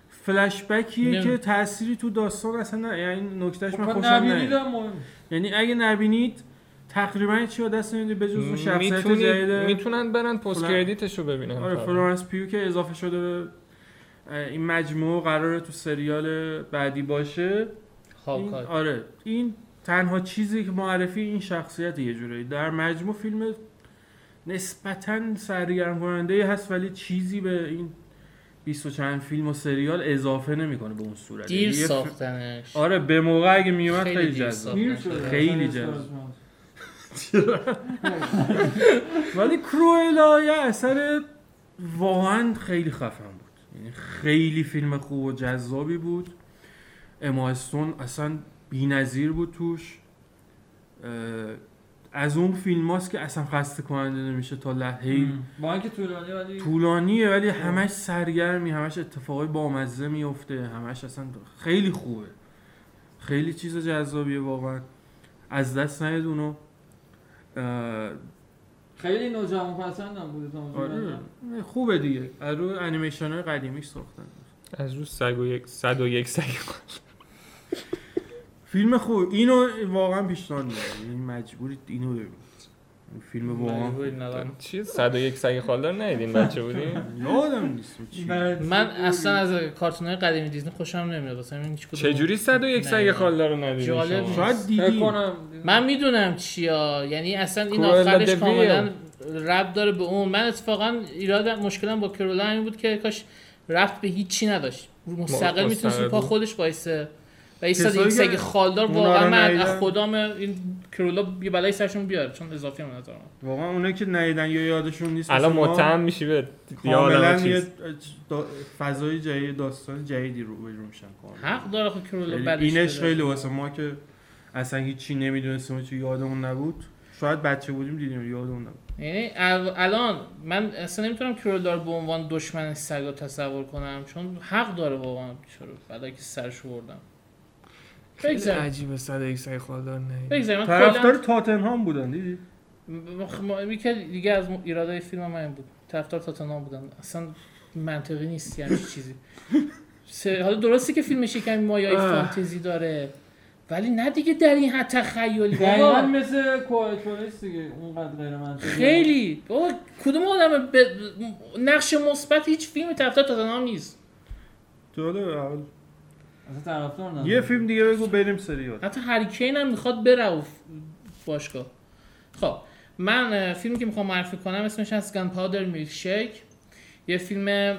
فلش بکیه. که تأثیری تو داستان اصلا نه یعنی نکتهش من خب خوشم نمیاد یعنی اگه نبینید تقریبا چیزی رو دست نمی‌دید به جز اون شخصیت جدید می‌تونن برن post-credit ش رو ببینن آره. فلورنس پیو که اضافه شده به این مجموعه قراره تو سریال بعدی باشه این آره این تنها چیزی که معرفی این شخصیت یه جورایی در مجموع فیلم نسبتا سرگرم کننده هست ولی چیزی به این بیست و چند فیلم و سریال اضافه نمی‌کنه به اون صورت. دیر یعنی ساختنش. آره به موقع اگه میومد خیلی جذاب. خیلی جذاب. ولی کروئلا یه اثر واقعا خیلی خفن بود. یعنی خیلی فیلم خوب و جذابی بود. اما استون اصلا بی‌نظیر بود توش. از اون فیلم هاست که اصلا خسته کننده نمیشه تا لحظه با اینکه طولانی ولی طولانیه ولی همش سرگرمی همش اتفاقای بامزه میفته همش اصلا خیلی خوبه. خیلی چیز جذابیه واقعا. از دست ندید اونو. اه، خیلی نوجوان پسندم بوده تا آره. خوبه دیگه. از رو انیمیشن های قدیمیش ساختن. از رو سگ و یک صد و یک سگ. فیلم خوب اینو واقعا پیشنهاد میدم. این مجبورید اینو ببینید. این فیلم واقعا. چی؟ صد و یک سگ خالدار ندیدین بچه بودین؟ یادم نیست. چی؟ من اصلا از کارتون های قدیمی دیزنی خوشم نمیاد. واسه همین هیچ کدوم چجوری صد و یک سگ نه. خالدار رو ندیدین؟ شاید فکر دیدی کنم. من می‌دونم چیا. یعنی اصلا این آخرش. کاملا ربط داره به اون. من اتفاقا ایراد مشکلم با کرولا همین بود که کاش رفت به هیچی نداشت. مستقل می‌تونست پا. خودش وایسه. و این صد سگ که خالدار واقعا من. از خدام این کرولا یه بلای سرشون بیاره چون اضافی هم نظر من واقعا اونایی که ندیدن یا یادشون نیست الان متهم میشی به کاملا یه فضای جدید داستان جدیدی رو بجو میشن. حق داره خود کرولا اینش. خیلی واسه ما که اصلا هیچی نمی‌دونستیم و چی یادمون نبود شاید بچه بودیم دیدیم یادمون نبود یعنی ال- الان من اصلا نمی‌تونم کرولا رو به عنوان دشمن سگا تصور کنم چون حق داره واقعا چرا بعد که سرش بردم خیلی بگذاریم عجیبه صد سگ خالدار ندیدین بگذاریم من طرفدار تاتنهام بودن دیدی؟ یکی دیگه از ایرادای فیلم من این بود. طرفدار تاتنهام بودن. اصلا منطقی نیست یعنی چیزی. سه- حالا درسته که فیلمش یکم مایای. فانتزی داره ولی نه دیگه در این حد تخیلی. دقیقا بابا. مثل کوایت دیگه اونقدر غیر منطقی. خیلی. بابا کدوم آدم به نقش مثبت هیچ فیلم طرفدار تاتنهام نیست؟ جالبه اول. اصلا طرفدار نداره. یه فیلم دیگه بگو بریم سریال. حتی هری کین هم می‌خواد بره و باشگاه. خب من فیلمی که می‌خوام معرفی کنم اسمش هست Gunpowder Milkshake یه فیلم ب-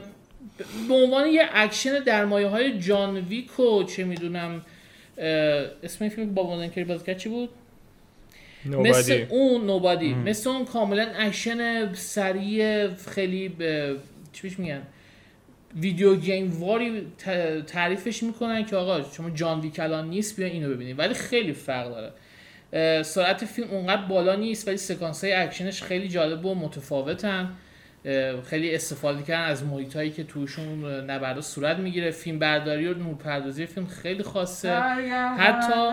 به عنوان یه اکشن در مایه های جان ویک و چه می‌دونم اسم این فیلم با باب اودنکرک بازی کرد چی بود؟ مثل Nobody اون Nobody. مثل اون کاملا اکشن سریع خیلی به چی میگن؟ video game واری تعریفش می‌کنن که آقا شما جان ویک الان نیست بیا اینو ببینید ولی خیلی فرق داره. سرعت فیلم اونقدر بالا نیست ولی سکانس های اکشنش خیلی جالب و متفاوتن. خیلی استفاده کردن از محیط هایی که توشون نبردا صورت می‌گیره. فیلم برداری و نورپردازی فیلم خیلی خاصه. حتی-.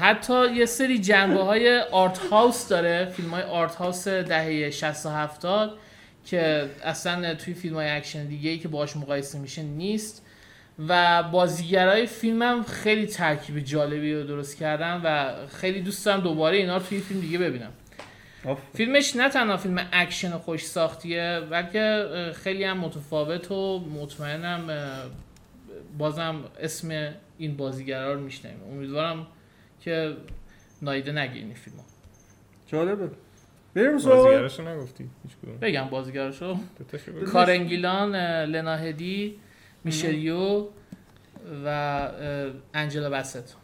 حتی یه سری جنبه های art house داره. فیلم های art house دهه 60 و 70 که اصلا توی فیلم های اکشن دیگه ای که باهاش مقایسه میشه نیست. و بازیگرای فیلم هم خیلی ترکیب جالبی رو درست کردن و خیلی دوست دارم دوباره اینا رو توی فیلم دیگه ببینم. آفرین. فیلمش نه تنها فیلم اکشن و خوش ساختیه بلکه خیلی هم متفاوت و مطمئنم بازم اسم این بازیگرا رو میشنویم. امیدوارم که نادیده نگیرین این فیلمو. جالبه. بریم سراغ بازیگراشو نگفتی هیچ کدوم. بگم بازیگراشو. کارن گیلان اه، لنا هدی میشل یو و انجلا بست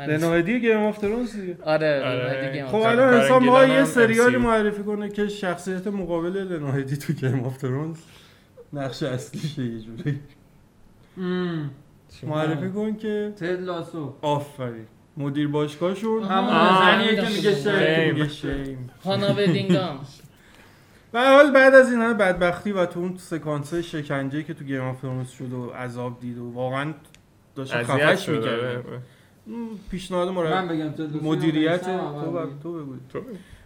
لنا هدی Game of Thrones دیگه. آره آره. خب الان حسام ما یه سریالی. معرفی کنه که شخصیت مقابل لنا هدی تو Game of Thrones نقش اصلیشه یه جوری؟ معرفی کن که Ted Lasso. آفرین. مدیر باشگاهشون همون. زنیه که میگه shame. میگه shame هانا ودینگام و حال بعد از این همه بدبختی و تو اون سکانس شکنجه که تو Game of Thrones شد و عذاب دید و واقعا داشت خفش می‌کرد. پیشنهاد من مربی مدیریت تو. بگو- تو بگو تو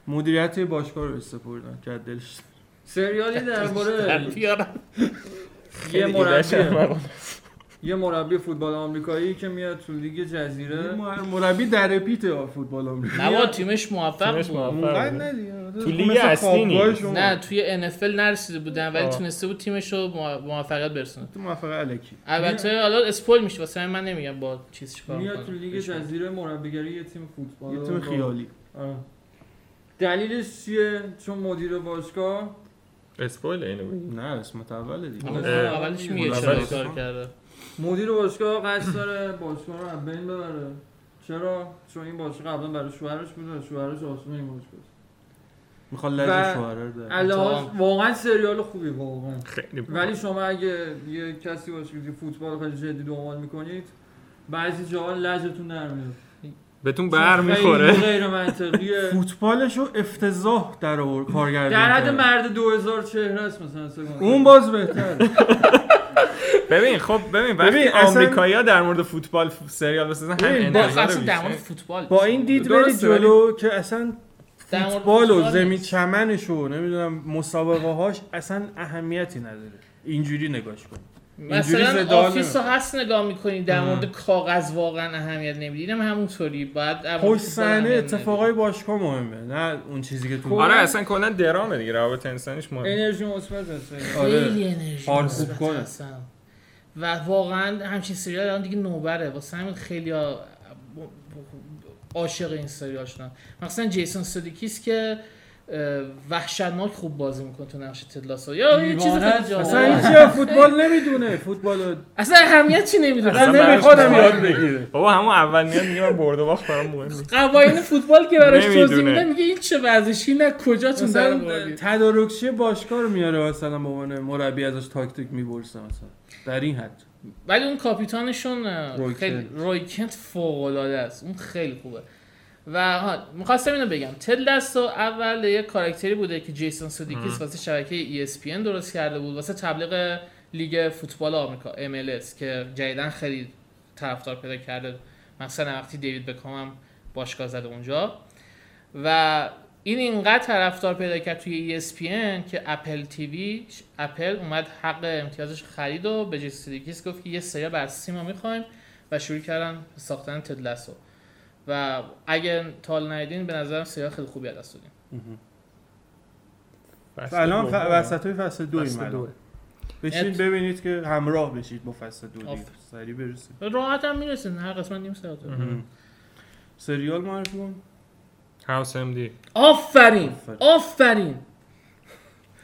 مدیریت باشگاه رو سپردن که دلش سریالی درباره یه مربی. یه مربی فوتبال آمریکایی که میاد تو لیگ جزیره مر- مربی در پیت فوتبال آمریکا نه با تیمش موفق بود. تو لیگ اصلی نیست. نه توی NFL نرسیده بودن ولی. تونسته بود تیمش رو مو- موفقیت برسونه تو موفق الکی البته حالا spoil میشه واسه من نمیگم با چیز چیکار میاد. تو لیگ جزیره مربیگری یه تیم فوتبال یه تیم خیالی. دلیلش چیه چون مدیر باشگاه اسپویل اینو. نه اسمت اوله دیگه. اولش میگه چرا. کار کرده مدیر باشگاه قصد داره باشگاه رو از بین ببره. چرا؟ چون این باشگاه قبلا برای شوهرش بوده و شوهرش آسونه این باشگاه می‌خواد لج در الهاز واقعا سریال خوبی واقعا. خیلی ولی شما اگه یه کسی باشید که فوتبال خیلی جدی دنبال می‌کنید بعضی جاها لجتون در میاد. بهتون بر می‌خوره. غیر منطقیه. فوتبالش رو افتضاح در کارگردان در حد. مرد 2000 چهره است مثلا اون باز بهتر ببین خب ببین وقتی ببین، اصلا- آمریکایی‌ها در مورد فوتبال سریال بسازن هم انتظار در مورد فوتبال با این دید بری جلو که اصلا در مورد فوتبال و زمین. چمنش و نمی‌دونم مسابقه هاش اصلا اهمیتی نداره. اینجوری نگاش کن. مثلا آفیس رو. هست نگاه می‌کنی در. مورد کاغذ واقعا اهمیت نمیدی اینم همونطوری مورد پشت صحنه اتفاقای باشگاه مهمه نه اون چیزی که تو آره اصلا کلا درامه دیگه روابط انسانیش مهم انرژی مثبت هست. آره. خیلی انرژی حال مثبت. و واقعا همچین سریال الان دیگه نوبره واسه همین خیلی عاشق این سریال شدن مثلا جیسون سودیکیس که وحشتناک خوب بازی می‌کنه تو نقش تدلاسو یا یه چیز خیلی. اصلا این چیه فوتبال نمی‌دونه. فوتبال اصلا اهمیتی نمی‌دونه؟ اصلا نمیخوادم یاد. بگیره. بابا همون اول میاد میگه من برد و باخت برام مهم نیست قوانین فوتبال که براش توضیح نمی‌دونه. میده میگه این چه ورزشی نه کجاتون در تدارکچی باشگاه رو میاره مثلا به عنوان مربی ازش تاکتیک میبرسه مثلا. در این حد. ولی اون کاپیتانشون خیلی کنت. روی کنت فوق العاده است. اون خیلی خوبه. و می‌خواستم اینو بگم. تد لاسو اول یه کاراکتری بوده که جیسون سودیکیس واسه شبکه ESPN درست کرده بود واسه تبلیغ لیگ فوتبال آمریکا MLS که جدیدا خیلی طرفدار پیدا کرده. مثلا وقتی دیوید بکام هم باشگاه زده اونجا. و این اینقدر طرفدار پیدا کرد توی ESPN که Apple TV اپل اومد حق امتیازش خرید و به جیسون سودیکیس گفت که یه سریال بر اساس ما می‌خوایم و شروع کردن ساختن Ted Lasso و اگه تا حالا ندیدین به نظرم سریال خیلی خوبی از دست دادین. فصل الان. وسط های فصل دو دوه. بشین ببینید که همراه بشید با فصل دو. سریع برسید راحت هم می‌رسین. هر قسمت نیم ساعت. سریال معرفی کن. هاوس ام دی آفرین. آفرین.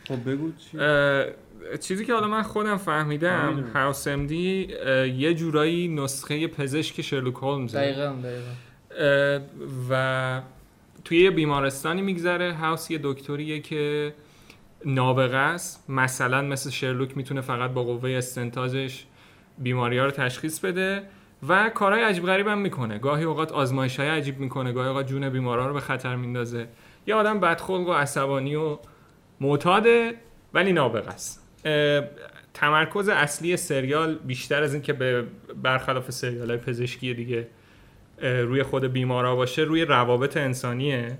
خب بگو چی؟ چیزی که حالا من خودم فهمیدم. هاوس ام دی یه جورایی نسخه پزشک شرلوک هولمزه دقیقا دقیقا. و توی بیمارستانی میگذره. هاوس یه دکتریه که نابغه است. مثلا مثل شرلوک می‌تونه فقط با قوه استنتاجش بیماری ها رو تشخیص بده و کارهای عجیب غریب هم می‌کنه. گاهی اوقات آزمایش های عجیب می‌کنه گاهی اوقات جون بیمارا رو به خطر میندازه. یه آدم بدخلق و عصبانی و معتاده ولی نابغه است. تمرکز اصلی سریال بیشتر از اینکه به برخلاف سریال های پزشکی دیگه روی خود بیمارا باشه روی روابط انسانیه.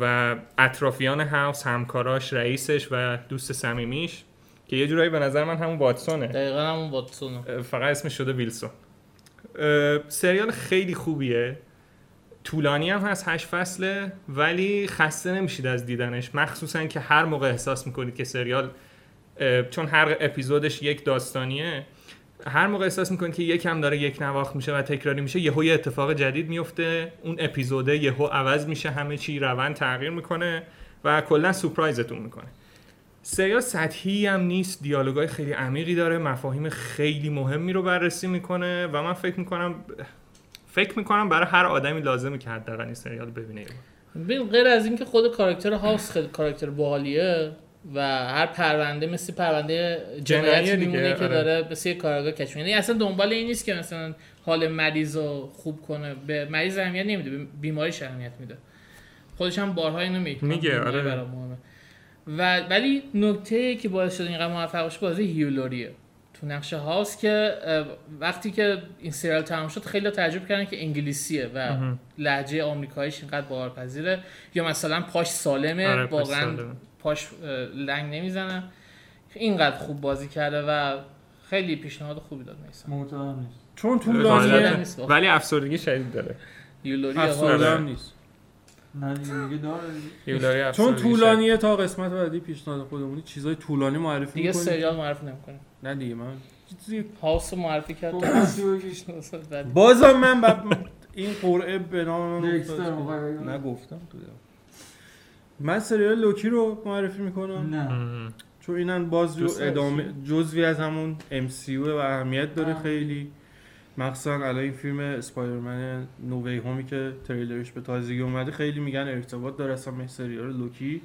و اطرافیان هاوس همکاراش رئیسش و دوست صمیمیش که یه جورایی به نظر من همون واتسونه. دقیقا همون واتسونه. فقط اسمش شده ویلسون. سریال خیلی خوبیه. طولانی هم هست هشت فصله ولی خسته نمیشید از دیدنش. مخصوصا که هر موقع احساس می‌کنید که سریال چون هر اپیزودش یک داستانیه هر موقع احساس می‌کنید که یکم داره یک نواخت میشه و تکراری میشه یهو یه اتفاق جدید میفته اون اپیزوده یهو عوض میشه همه چی روند تغییر می‌کنه و کلا سورپرایزتون می‌کنه سریال سطحی هم نیست دیالوگای خیلی عمیقی داره مفاهیم خیلی مهمی رو بررسی می‌کنه و من فکر می‌کنم فکر می‌کنم برای هر آدمی لازمه که حداقل این سریال ببینه. ببین غیر از اینکه خود کاراکتر هاوس خیلی کاراکتر باحالیه و هر پرونده مثل پرونده دیگه، میمونه که آره. داره مثل کارگاه کشف یعنی اصلا دنبال این نیست که مثلا حال مریض رو خوب کنه به مریض اهمیت نمیده به بیماریش اهمیت میده خودش هم بارها اینو میگه میگه، آره. و ولی نکته که باعث شده اینقدر موفق باشه بازی هیولوریه تو نقش هاوس که وقتی که این سریال تمام شد خیلی تعجب کردن که انگلیسیه و. لهجه آمریکاییش اینقدر باورپذیره یا مثلا پاش سالمه آره، واقعا. پاش لنگ نمی‌زنه اینقدر خوب بازی کرده و خیلی پیشنهاد خوبی داد میسن معتبر نیست چون غالبا طولانیه نیست واقعا. ولی افسردگی شدید داره یولوری افسرده. هم نیست دیگه داره چون طولانیه تا قسمت بعدی پیشنهاد خودمونی چیزای طولانی معرفی دیگه می‌کنیم. سریال معرفی نمی‌کنه نه دیگه من چیزی هاوس معرفی کرد بازم من. این قرعه به نام. نگفتم تو. من سریال لوکی رو معرفی می‌کنم. نه. چون اینن باز جو ادامه جزوی از همون MCU و اهمیت داره آه. خیلی. مخصوصا الان این فیلم اسپایدرمن نووی هومی که تریلرش به تازگی اومده خیلی میگن ارتباط داره اصلا به سریال لوکی.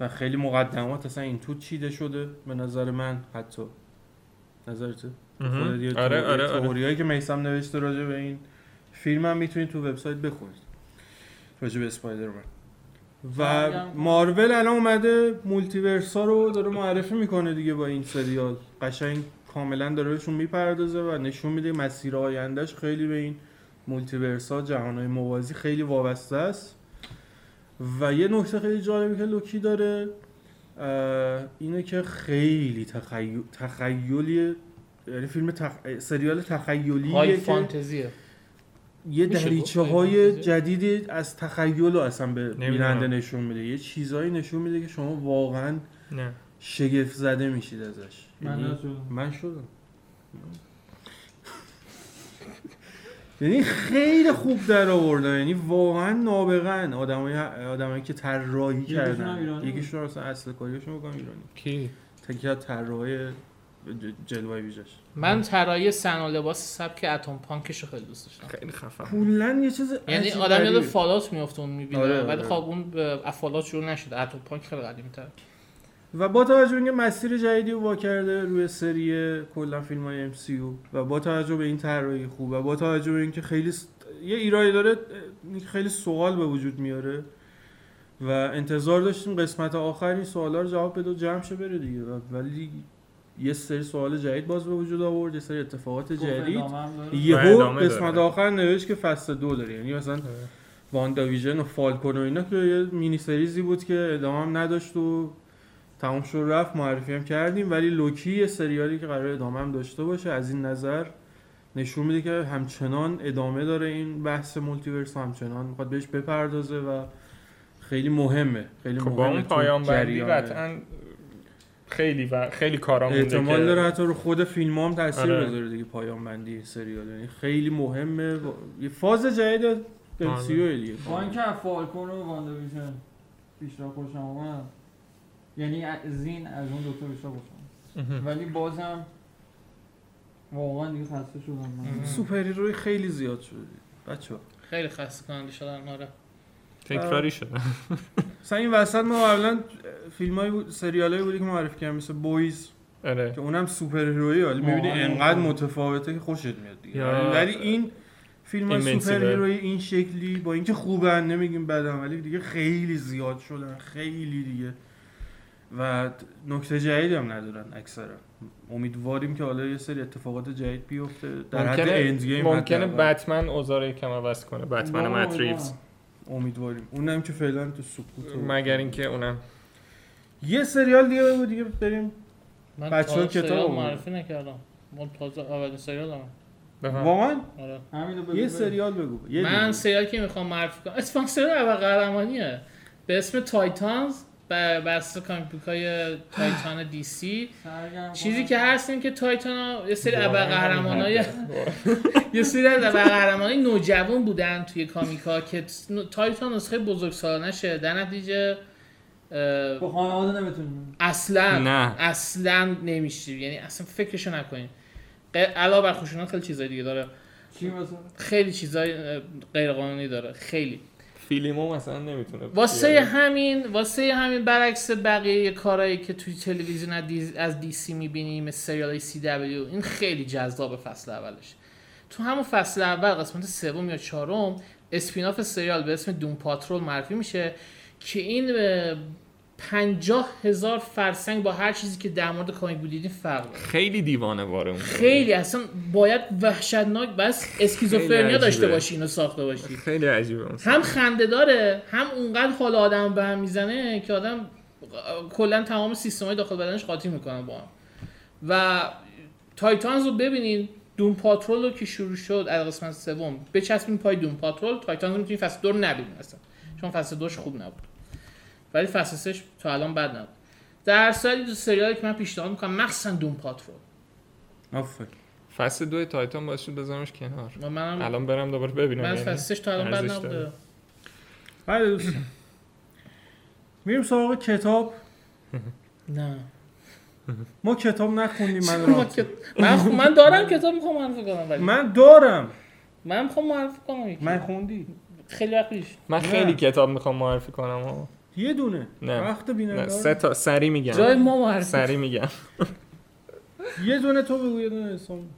و خیلی مقدمات اصلا این تو چیده شده به نظر من حتی. یه آره تو- آره آره. تئوریایی که میسم نوشته راجع به این فیلم هم می‌تونید تو وبسایت بخونید راجع به اسپایدرمن. و. مارول الان اومده multiverse ا رو داره معرفی می‌کنه دیگه با این سریال. قشنگ کاملا داره بهشون می‌پردازه و نشون میده مسیر آیندهش خیلی به این multiverse ا جهانهای موازی خیلی وابسته است. و یه نکته خیلی جالبی که لوکی داره اینه که خیلی تخیل تخیلی یعنی فیلم تخ... سریال تخیلیه های که فانتزیه یه دریچه های؟ جدیدی از تخیل رو اصلا به. بیننده نشون میده. یه چیزایی نشون میده که شما واقعا نه. شگفت زده میشید ازش. من یعنی- نشدم. من شدم. یعنی خیلی خوب در آوردن. یعنی واقعا نابغن آدمای آدمایی که طراحی کردن. یکیشون اصلا اصل کاریشون بکنم ایرانی. کی؟ تکی از طراحای جلوه ویژش من طراحی سن و لباس سبک اتم پانکش رو خیلی دوست داشتم. خیلی خفن کلا یه چیز یعنی آدم یاد. فالات میفته اون می‌بینه. آره، ولی آره. خب اون فالات شروع نشده. اتم پانک خیلی قدیمی تر و با توجه به اینکه مسیر جدیدی رو وا کرده روی سری کلا فیلم های MCU و با توجه به این طراحی خوب و با توجه به اینکه خیلی س- یه ایرادی داره خیلی سوال به وجود میاره و انتظار داشتیم قسمت آخر این سوالا رو جواب بده و جمع شه بره دیگه. ولی یه سری سوال جدید باز به وجود آورد یه سری اتفاقات جدید. یهو قسمت. آخر نوشت که فصل دو داره. یعنی مثلا واندا ویژن و فالکون و اینا که یه mini series ی بود که ادامه هم نداشت و تمام شد رفت معرفی هم کردیم. ولی لوکی یه سریالی که قرار ادامه هم داشته باشه از این نظر نشون میده که همچنان ادامه داره این بحث multiverse همچنان می‌خواد بهش بپردازه و خیلی مهمه. خیلی خب مهمه با اون پایان بندی. قطعا خیلی و خیلی کارا مونده احتمال که- داره حتی رو خود فیلم هم تاثیر آره. بذاره دیگه پایان بندی سریال. یعنی خیلی مهمه. یه فاز جدید MCU دیگه. با اینکه فالکون و واندا ویژن بیشتر خوشم آمد یعنی از این از اون دوتا بیشتر خوشم. ولی بازم واقعا دیگه خسته شدم. من. super hero ی خیلی زیاد شده. بچه خیلی خسته کننده شدن آره. تکراری شده مثلا این وسط ما قبلا فیلم های بود سریال بودی که معرفی کردیم مثل Boys. آره. که اونم superhero ی ولی می‌بینی. انقدر متفاوته که خوشت میاد دیگه. ولی این فیلم های. superhero ی این شکلی با اینکه خوبن نمیگیم بدن ولی دیگه خیلی زیاد شدن خیلی دیگه. و نکته جدیدی هم ندارن اکثرا. امیدواریم که حالا یه سری اتفاقات جدید بیفته در حد اند ممکنه گیم ممکنه. بتمن اوزار یکم عوض کنه. بتمن مت ریوز امیدواریم. اونم که فعلا تو سکوت مگر اینکه اونم. یه سریال دیگه بگو دیگه بریم. من بچه‌ها کتاب سریال. معرفی نکردم. من تازه اولین سریال هم. واقعا؟ آره. یه. سریال بگو. یه من دیگه. سریالی که می‌خوام معرفی کنم. اتفاقا سریال اول قهرمانیه. به اسم Titans. بسته comic book های Titan DC چیزی. که هست این که Titan ها یه سری ابر قهرمان های یه سری از ابر قهرمان نوجوان بودن توی comic ا که Titan نسخه بزرگسالانه شه. در نتیجه اه، با خانواده نمی‌تونیم. اصلا نه. اصلا نمیشه یعنی اصلا فکرشو نکنین علاوه بر خشونت خیلی چیزای دیگه داره. خیلی چیزای غیر قانونی داره. خیلی. فیلیمو مثلا نمی‌تونه واسه بیاره. همین واسه همین برعکس بقیه کارهایی که توی تلویزیون از DC می‌بینیم مثل سریال CW این خیلی جذاب فصل اولش تو همون فصل اول قسمت سوم یا چهارم spin-off سریال به اسم Doom Patrol معرفی میشه که این پنجاه هزار فرسنگ با هر چیزی که در مورد comic book فرق داره. خیلی دیوانه واره اون خیلی اصلا باید وحشتناک بس اسکیزوفرنیا. داشته باشی اینو ساخته باشی. خیلی عجیبه اون هم خنده داره هم اونقدر حال آدم به هم می‌زنه که آدم کلا تمام سیستم های داخل بدنش قاطی می‌کنن با هم. و Titans رو ببینین Doom Patrol رو که شروع شد از قسمت سوم بچسبین پای Doom Patrol Titans رو می‌تونین فصل دو رو نبینین اصلا. چون فصل دوش خوب نبود. ولی فصل سهش تا الان بد نبود. در سالی دو سریالی که من پیشنهاد می‌کنم مخصوصا دون پاترول آفرین. فصل دو تایتان باعث شد بذارمش کنار. و منم الان برم دوباره ببینم من یعنی. فصل سهش تا الان بد نبوده. داره. بله دوستان میریم سراغ کتاب. نه. ما کتاب نخوندیم من من, کت- من, خ- من دارم کتاب می‌خوام معرفی کنم ولی من, من دارم می‌خوام معرفی کنم. من خوندی. خیلی وقت پیش. من. خیلی کتاب می‌خوام معرفی کنم. ها. یه دونه. نه. وقت نه بیننده سه تا سری میگم جای ما معرفی سری میگم یه دونه تو بگو یه دونه حسام.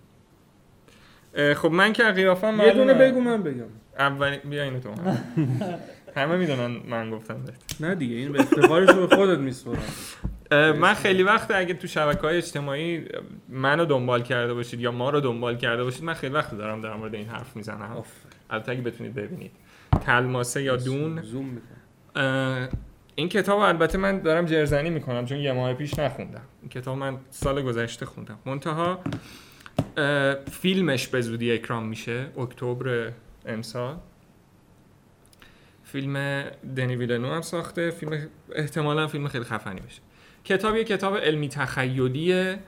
اه، خب من که قیافم یه دونه. بگو من بگم. اولی بیا اینو تو همه می‌دونن من گفتم نه دیگه این به افتخارش به خودت میسپارم. اه، من خیلی وقت اگه تو شبکه های اجتماعی منو دنبال کرده باشید یا ما رو دنبال کرده باشید من خیلی وقت دارم در مورد این حرف می‌زنم. البته اگه بتونید ببینید. تلماسه یا دون. زوم می‌کنم. این کتاب البته من دارم جرزنی می‌کنم چون یه ماه پیش نخوندم. این کتاب من سال گذشته خوندم. منتها فیلمش به زودی اکرام میشه. اکتبر امسال. فیلم دنی ویلنو هم ساخته. فیلم احتمالا فیلم خیلی خفنی بشه کتاب یه کتاب علمی تخیلیه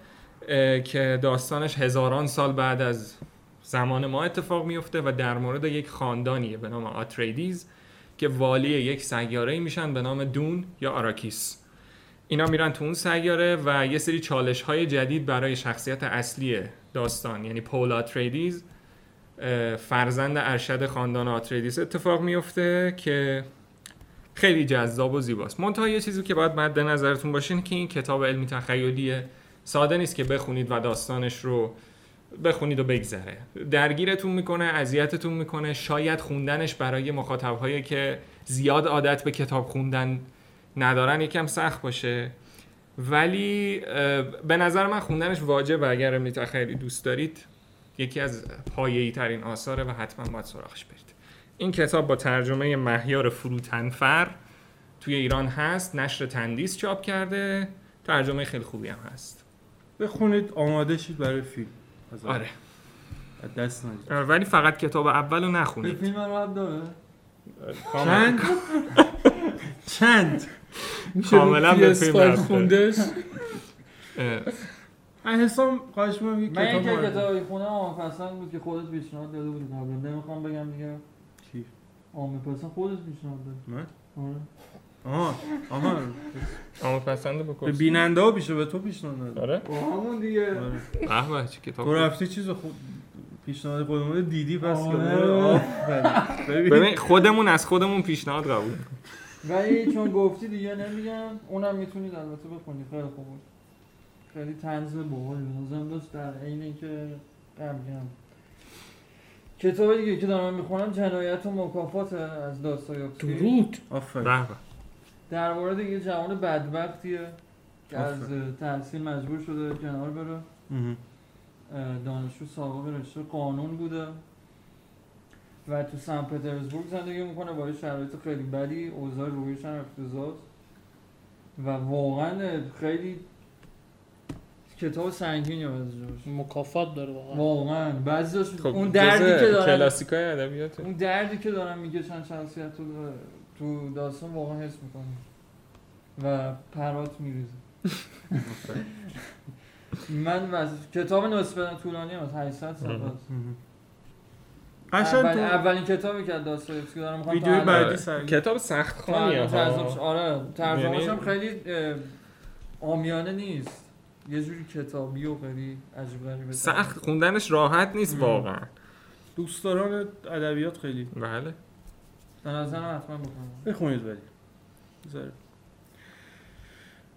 که داستانش هزاران سال بعد از زمان ما اتفاق میفته و در مورد یک خاندانیه به نام Atreides. که والی یک سیاره میشن به نام Dune یا Arrakis. اینا میرن تو اون سیاره و یه سری چالش های جدید برای شخصیت اصلی داستان یعنی Paul Atreides فرزند ارشد خاندان Atreides اتفاق میفته که خیلی جذاب و زیباست. منتها یه چیزی که باید مد نظرتون باشه که این کتاب علمی تخیلیه. ساده نیست که بخونید و داستانش رو بخونید و بگذره. درگیرتون می‌کنه اذیتتون می‌کنه. شاید خوندنش برای مخاطبهایی که زیاد عادت به کتاب خوندن ندارن یکم سخت باشه. ولی به نظر من خوندنش واجبه اگر علمی تخیلی دوست دارید. یکی از پایه‌ای ترین آثاره و حتما باید سراغش برید. این کتاب با ترجمه مهیار فروتنفر توی ایران هست. نشر تندیس چاپ کرده. ترجمه خیلی خوبی هم هست. بخونید آماده شید برای فیلم. از آره. دست ندید آره، ولی فقط کتاب اول رو نخونید. فیلم رو هم داره. چند چند؟ کاملا به PS5 فیلم رفته. خوندش؟ اه، حسام خواهش من کتاب اینکه معرفی- کتابی خونم آمه پسند بود که خودت پیشنهاد داده بودی. قبلا نمی‌خوام بگم دیگه. چی؟ آمه پسند خودت پیشنهاد دادی من؟ آره. آها آها. اما پسند به بکن بیننده ها بیشه به تو پیشنهاد. آره. با همون دیگه. آره. به به چه کتاب تو رفتی چیز خود پیشنهاد خودمون دیدی پس که آره. ببین ببین خودمون از خودمون پیشنهاد قبول. ولی چون گفتی دیگه نمیگم اونم می‌تونید البته بخونید خیلی خوب بود. خیلی تنز باحالی به نظرم داشت در عین اینکه غمگین کتاب دیگه که دارم می‌خونم جنایت و مکافات از داستایوفسکی. درود. آفرین. به به در مورد یه جوان بدبختیه که از. تحصیل مجبور شده کنار بره. دانشجو سابق رشته قانون بوده و تو سن پترزبورگ زندگی می‌کنه با یه شرایط خیلی بدی اوضاع رویش هم افتضاح و واقعا خیلی کتاب سنگینی از جاش مکافات داره واقعا. واقعا. بعضیش خب اون دردی که دارن کلاسیکای ادبیات اون دردی که دارن میگه چند شخصیت تو تو داستان واقعا حس می‌کنی. و پرات میریزه. من وز... کتاب نسبتا طولانی هست 800 صفحه. قشنگ اول... تو اولین کتابی که از داستایوفسکی دارم می‌خوام ویدیوی تا بعدی آره. سر کتاب سخت ترجمهش آره. ترجمهش یعنی- هم خیلی اه، عامیانه نیست. یه جوری کتابی و خیلی عجیب غریبه سخت خوندنش راحت نیست. واقعا. دوستداران ادبیات خیلی. بله. به نظرم حتما بکنم. بخونید ولی. بذاره.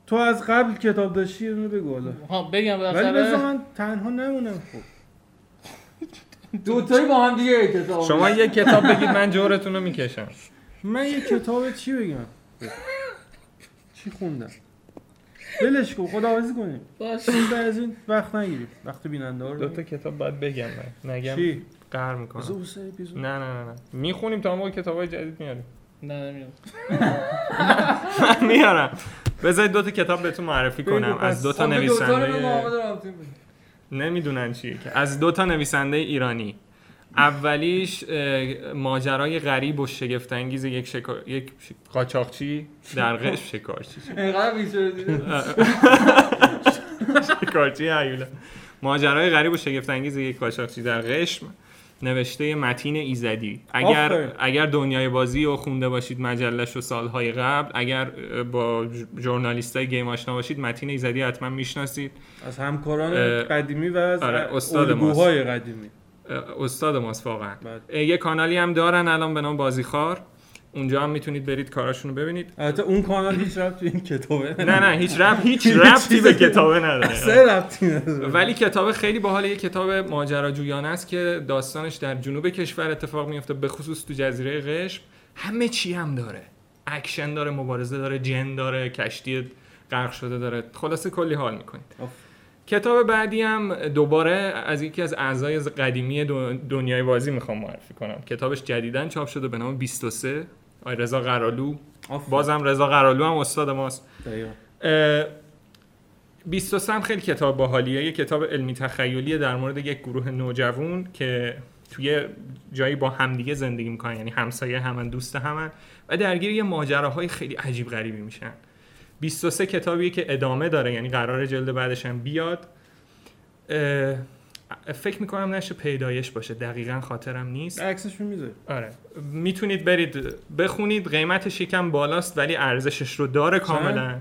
تو از قبل کتاب داشتی یه دونه بگو حالا. ها بگم ولی بذار من تنها نمونم خب دوتایی با هم دیگه یه کتاب شما یه کتاب بگید من جورتون رو می‌کشم. من یه کتاب چی بگم؟ چی خوندم؟ ولش کن خداحافظی کنیم. باش. این بعد از این وقت نگیریم. وقت بیننده ها رو دو تا کتاب باید بگم من نگم. چی؟ قهر می‌کنم. نه نه نه نه. می‌خونیم تا ما کتاب های جدید میاریم. نه نمیاد من میارم. بذارید دو تا کتاب بهتون معرفی کنم. از دو تا خب، نویسنده. نمی‌دونن چیه که. از دو تا نویسنده ایرانی. اولیش ماجرای غریب و شگفت انگیز یک شکار... یک ش- قاچاقچی در قشم شکارچی. شکارچی هیولا ماجرای غریب و شگفت انگیز یک قاچاقچی در قشم. نوشته متین ایزدی. اگر آفرین. اگر دنیای بازی رو خونده باشید مجلش و سالهای قبل اگر با ژورنالیست های گیم آشنا باشید متین ایزدی حتما می‌شناسید. از همکاران قدیمی و از آره، استاد قدیمی. استاد ماست واقعا. اه، یه کانالی هم دارن الان به نام بازیخوار. اونجا هم می‌تونید برید کاراشون رو ببینید. البته اون کانال هیچ ربطی به این کتابه نه نه هیچ رب هیچ ربطی به کتابه نداره. سه ربطی نداره. ولی کتاب خیلی باحال یه کتاب ماجراجویانه است که داستانش در جنوب کشور اتفاق میفته به خصوص تو جزیره قشم. همه چی هم داره. اکشن داره مبارزه داره جن داره کشتی غرق شده داره. خلاصه کلی حال می‌کنید. کتاب بعدی هم دوباره از یکی از اعضای قدیمی دنیای بازی می‌خوام معرفی کنم. کتابش جدیدن چاپ شده به نام 23 آی رضا قرالو. بازم رضا قرالو هم استاد ماست. دقیقاً. اه، 23 هم خیلی کتاب باحالیه. یه کتاب علمی تخیلیه در مورد یک گروه نوجوان که توی جایی با همدیگه زندگی می‌کنن. یعنی همسایه همن دوست همن و درگیر یه ماجراهای خیلی عجیب غریبی میشن. 23 کتابیه که ادامه داره یعنی قرار جلد بعدش هم بیاد. فکر می‌کنم نشه پیدایش باشه دقیقا خاطرم نیست. عکسش می‌ذاره آره. می‌تونید برید بخونید قیمتش یکم بالاست ولی ارزشش رو داره کاملا.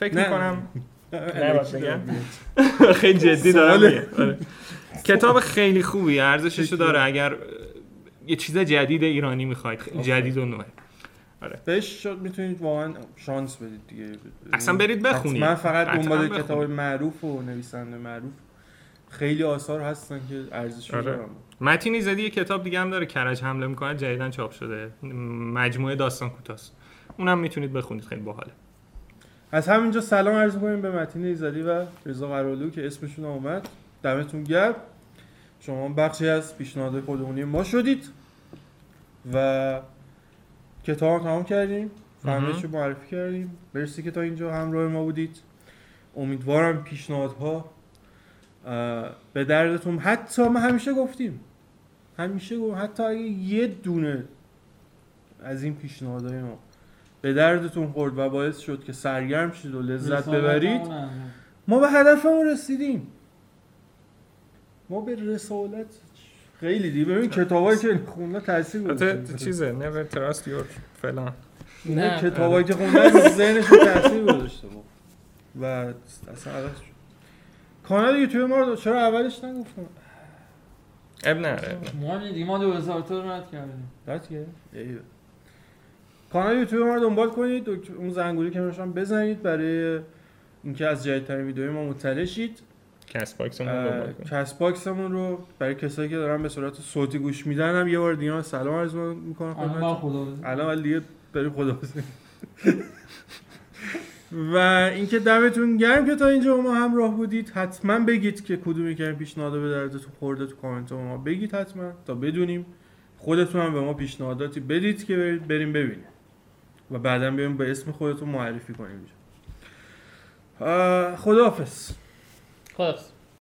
فکر نه. می‌کنم. خیلی جدی دارم. آره. کتاب خیلی خوبی ارزشش رو داره. اگر یه چیز جدید ایرانی می‌خواید خیلی جدید و نوعه بهش شد می‌تونید واقعا شانس بدید دیگه. اصلا برید بخونید. من فقط دنبال. کتاب معروف و نویسنده معروف. خیلی آثار هستن که ارزش آره. متینی زدی یه کتاب دیگه هم داره کرج حمله می‌کنه جدیدن چاپ شده. مجموعه داستان کوتاست اونم می‌تونید بخونید خیلی باحاله. از همینجا سلام عرض کنیم به متین ایزدی و رضا قرالو که اسمشون اومد دمتون گرم. شما بخشی از پیشنهادهای خودمونی ما شدید. و کتاب هم تمام کردیم فهمیدش رو معرفی کردیم. مرسی که تا اینجا همراه ما بودید. امیدوارم پیشنهادها به دردتون. حتی ما همیشه گفتیم. همیشه گفتیم حتی اگه یه دونه از این پیشنهادهای ما به دردتون خورد و باعث شد که سرگرم شید و لذت ببرید ما به هدفمون رسیدیم. ما به رسالت خیلی دیگه ببین کتابایی که خوندن تاثیر البته گذاشتن چیزه never trust your فلان نه. کتابایی که خوندن رو ذهنشون تاثیر گذاشته بود و اصلا عوض شد کانال یوتیوب ما رو چرا اولش نگفتم اب نه. ما دیگه ما 2000 تا رو رد کردیم رد کرد؟ ایوه. کانال یوتیوب ما رو دنبال کنید اون زنگوله که هم بزنید برای اینکه از جدیدترین ویدیوهای ما مطلع شید Castbox مون box مون رو برای کسایی که دارن به صورت صوتی گوش میدن هم یه بار دیگه من سلام عرض می‌کنم خدا. الان ولی دیگه بریم خدا و اینکه دمتون گرم که تا اینجا با ما همراه بودید. حتما بگید که کدومی که این پیشنهادا به دردتون خورده تو کامنت ما بگید حتما تا بدونیم. خودتون هم به ما پیشنهاداتی بدید که برید- بریم ببینیم. و بعدا بیایم به اسم خودتون معرفی کنیم خداحافظ. Close.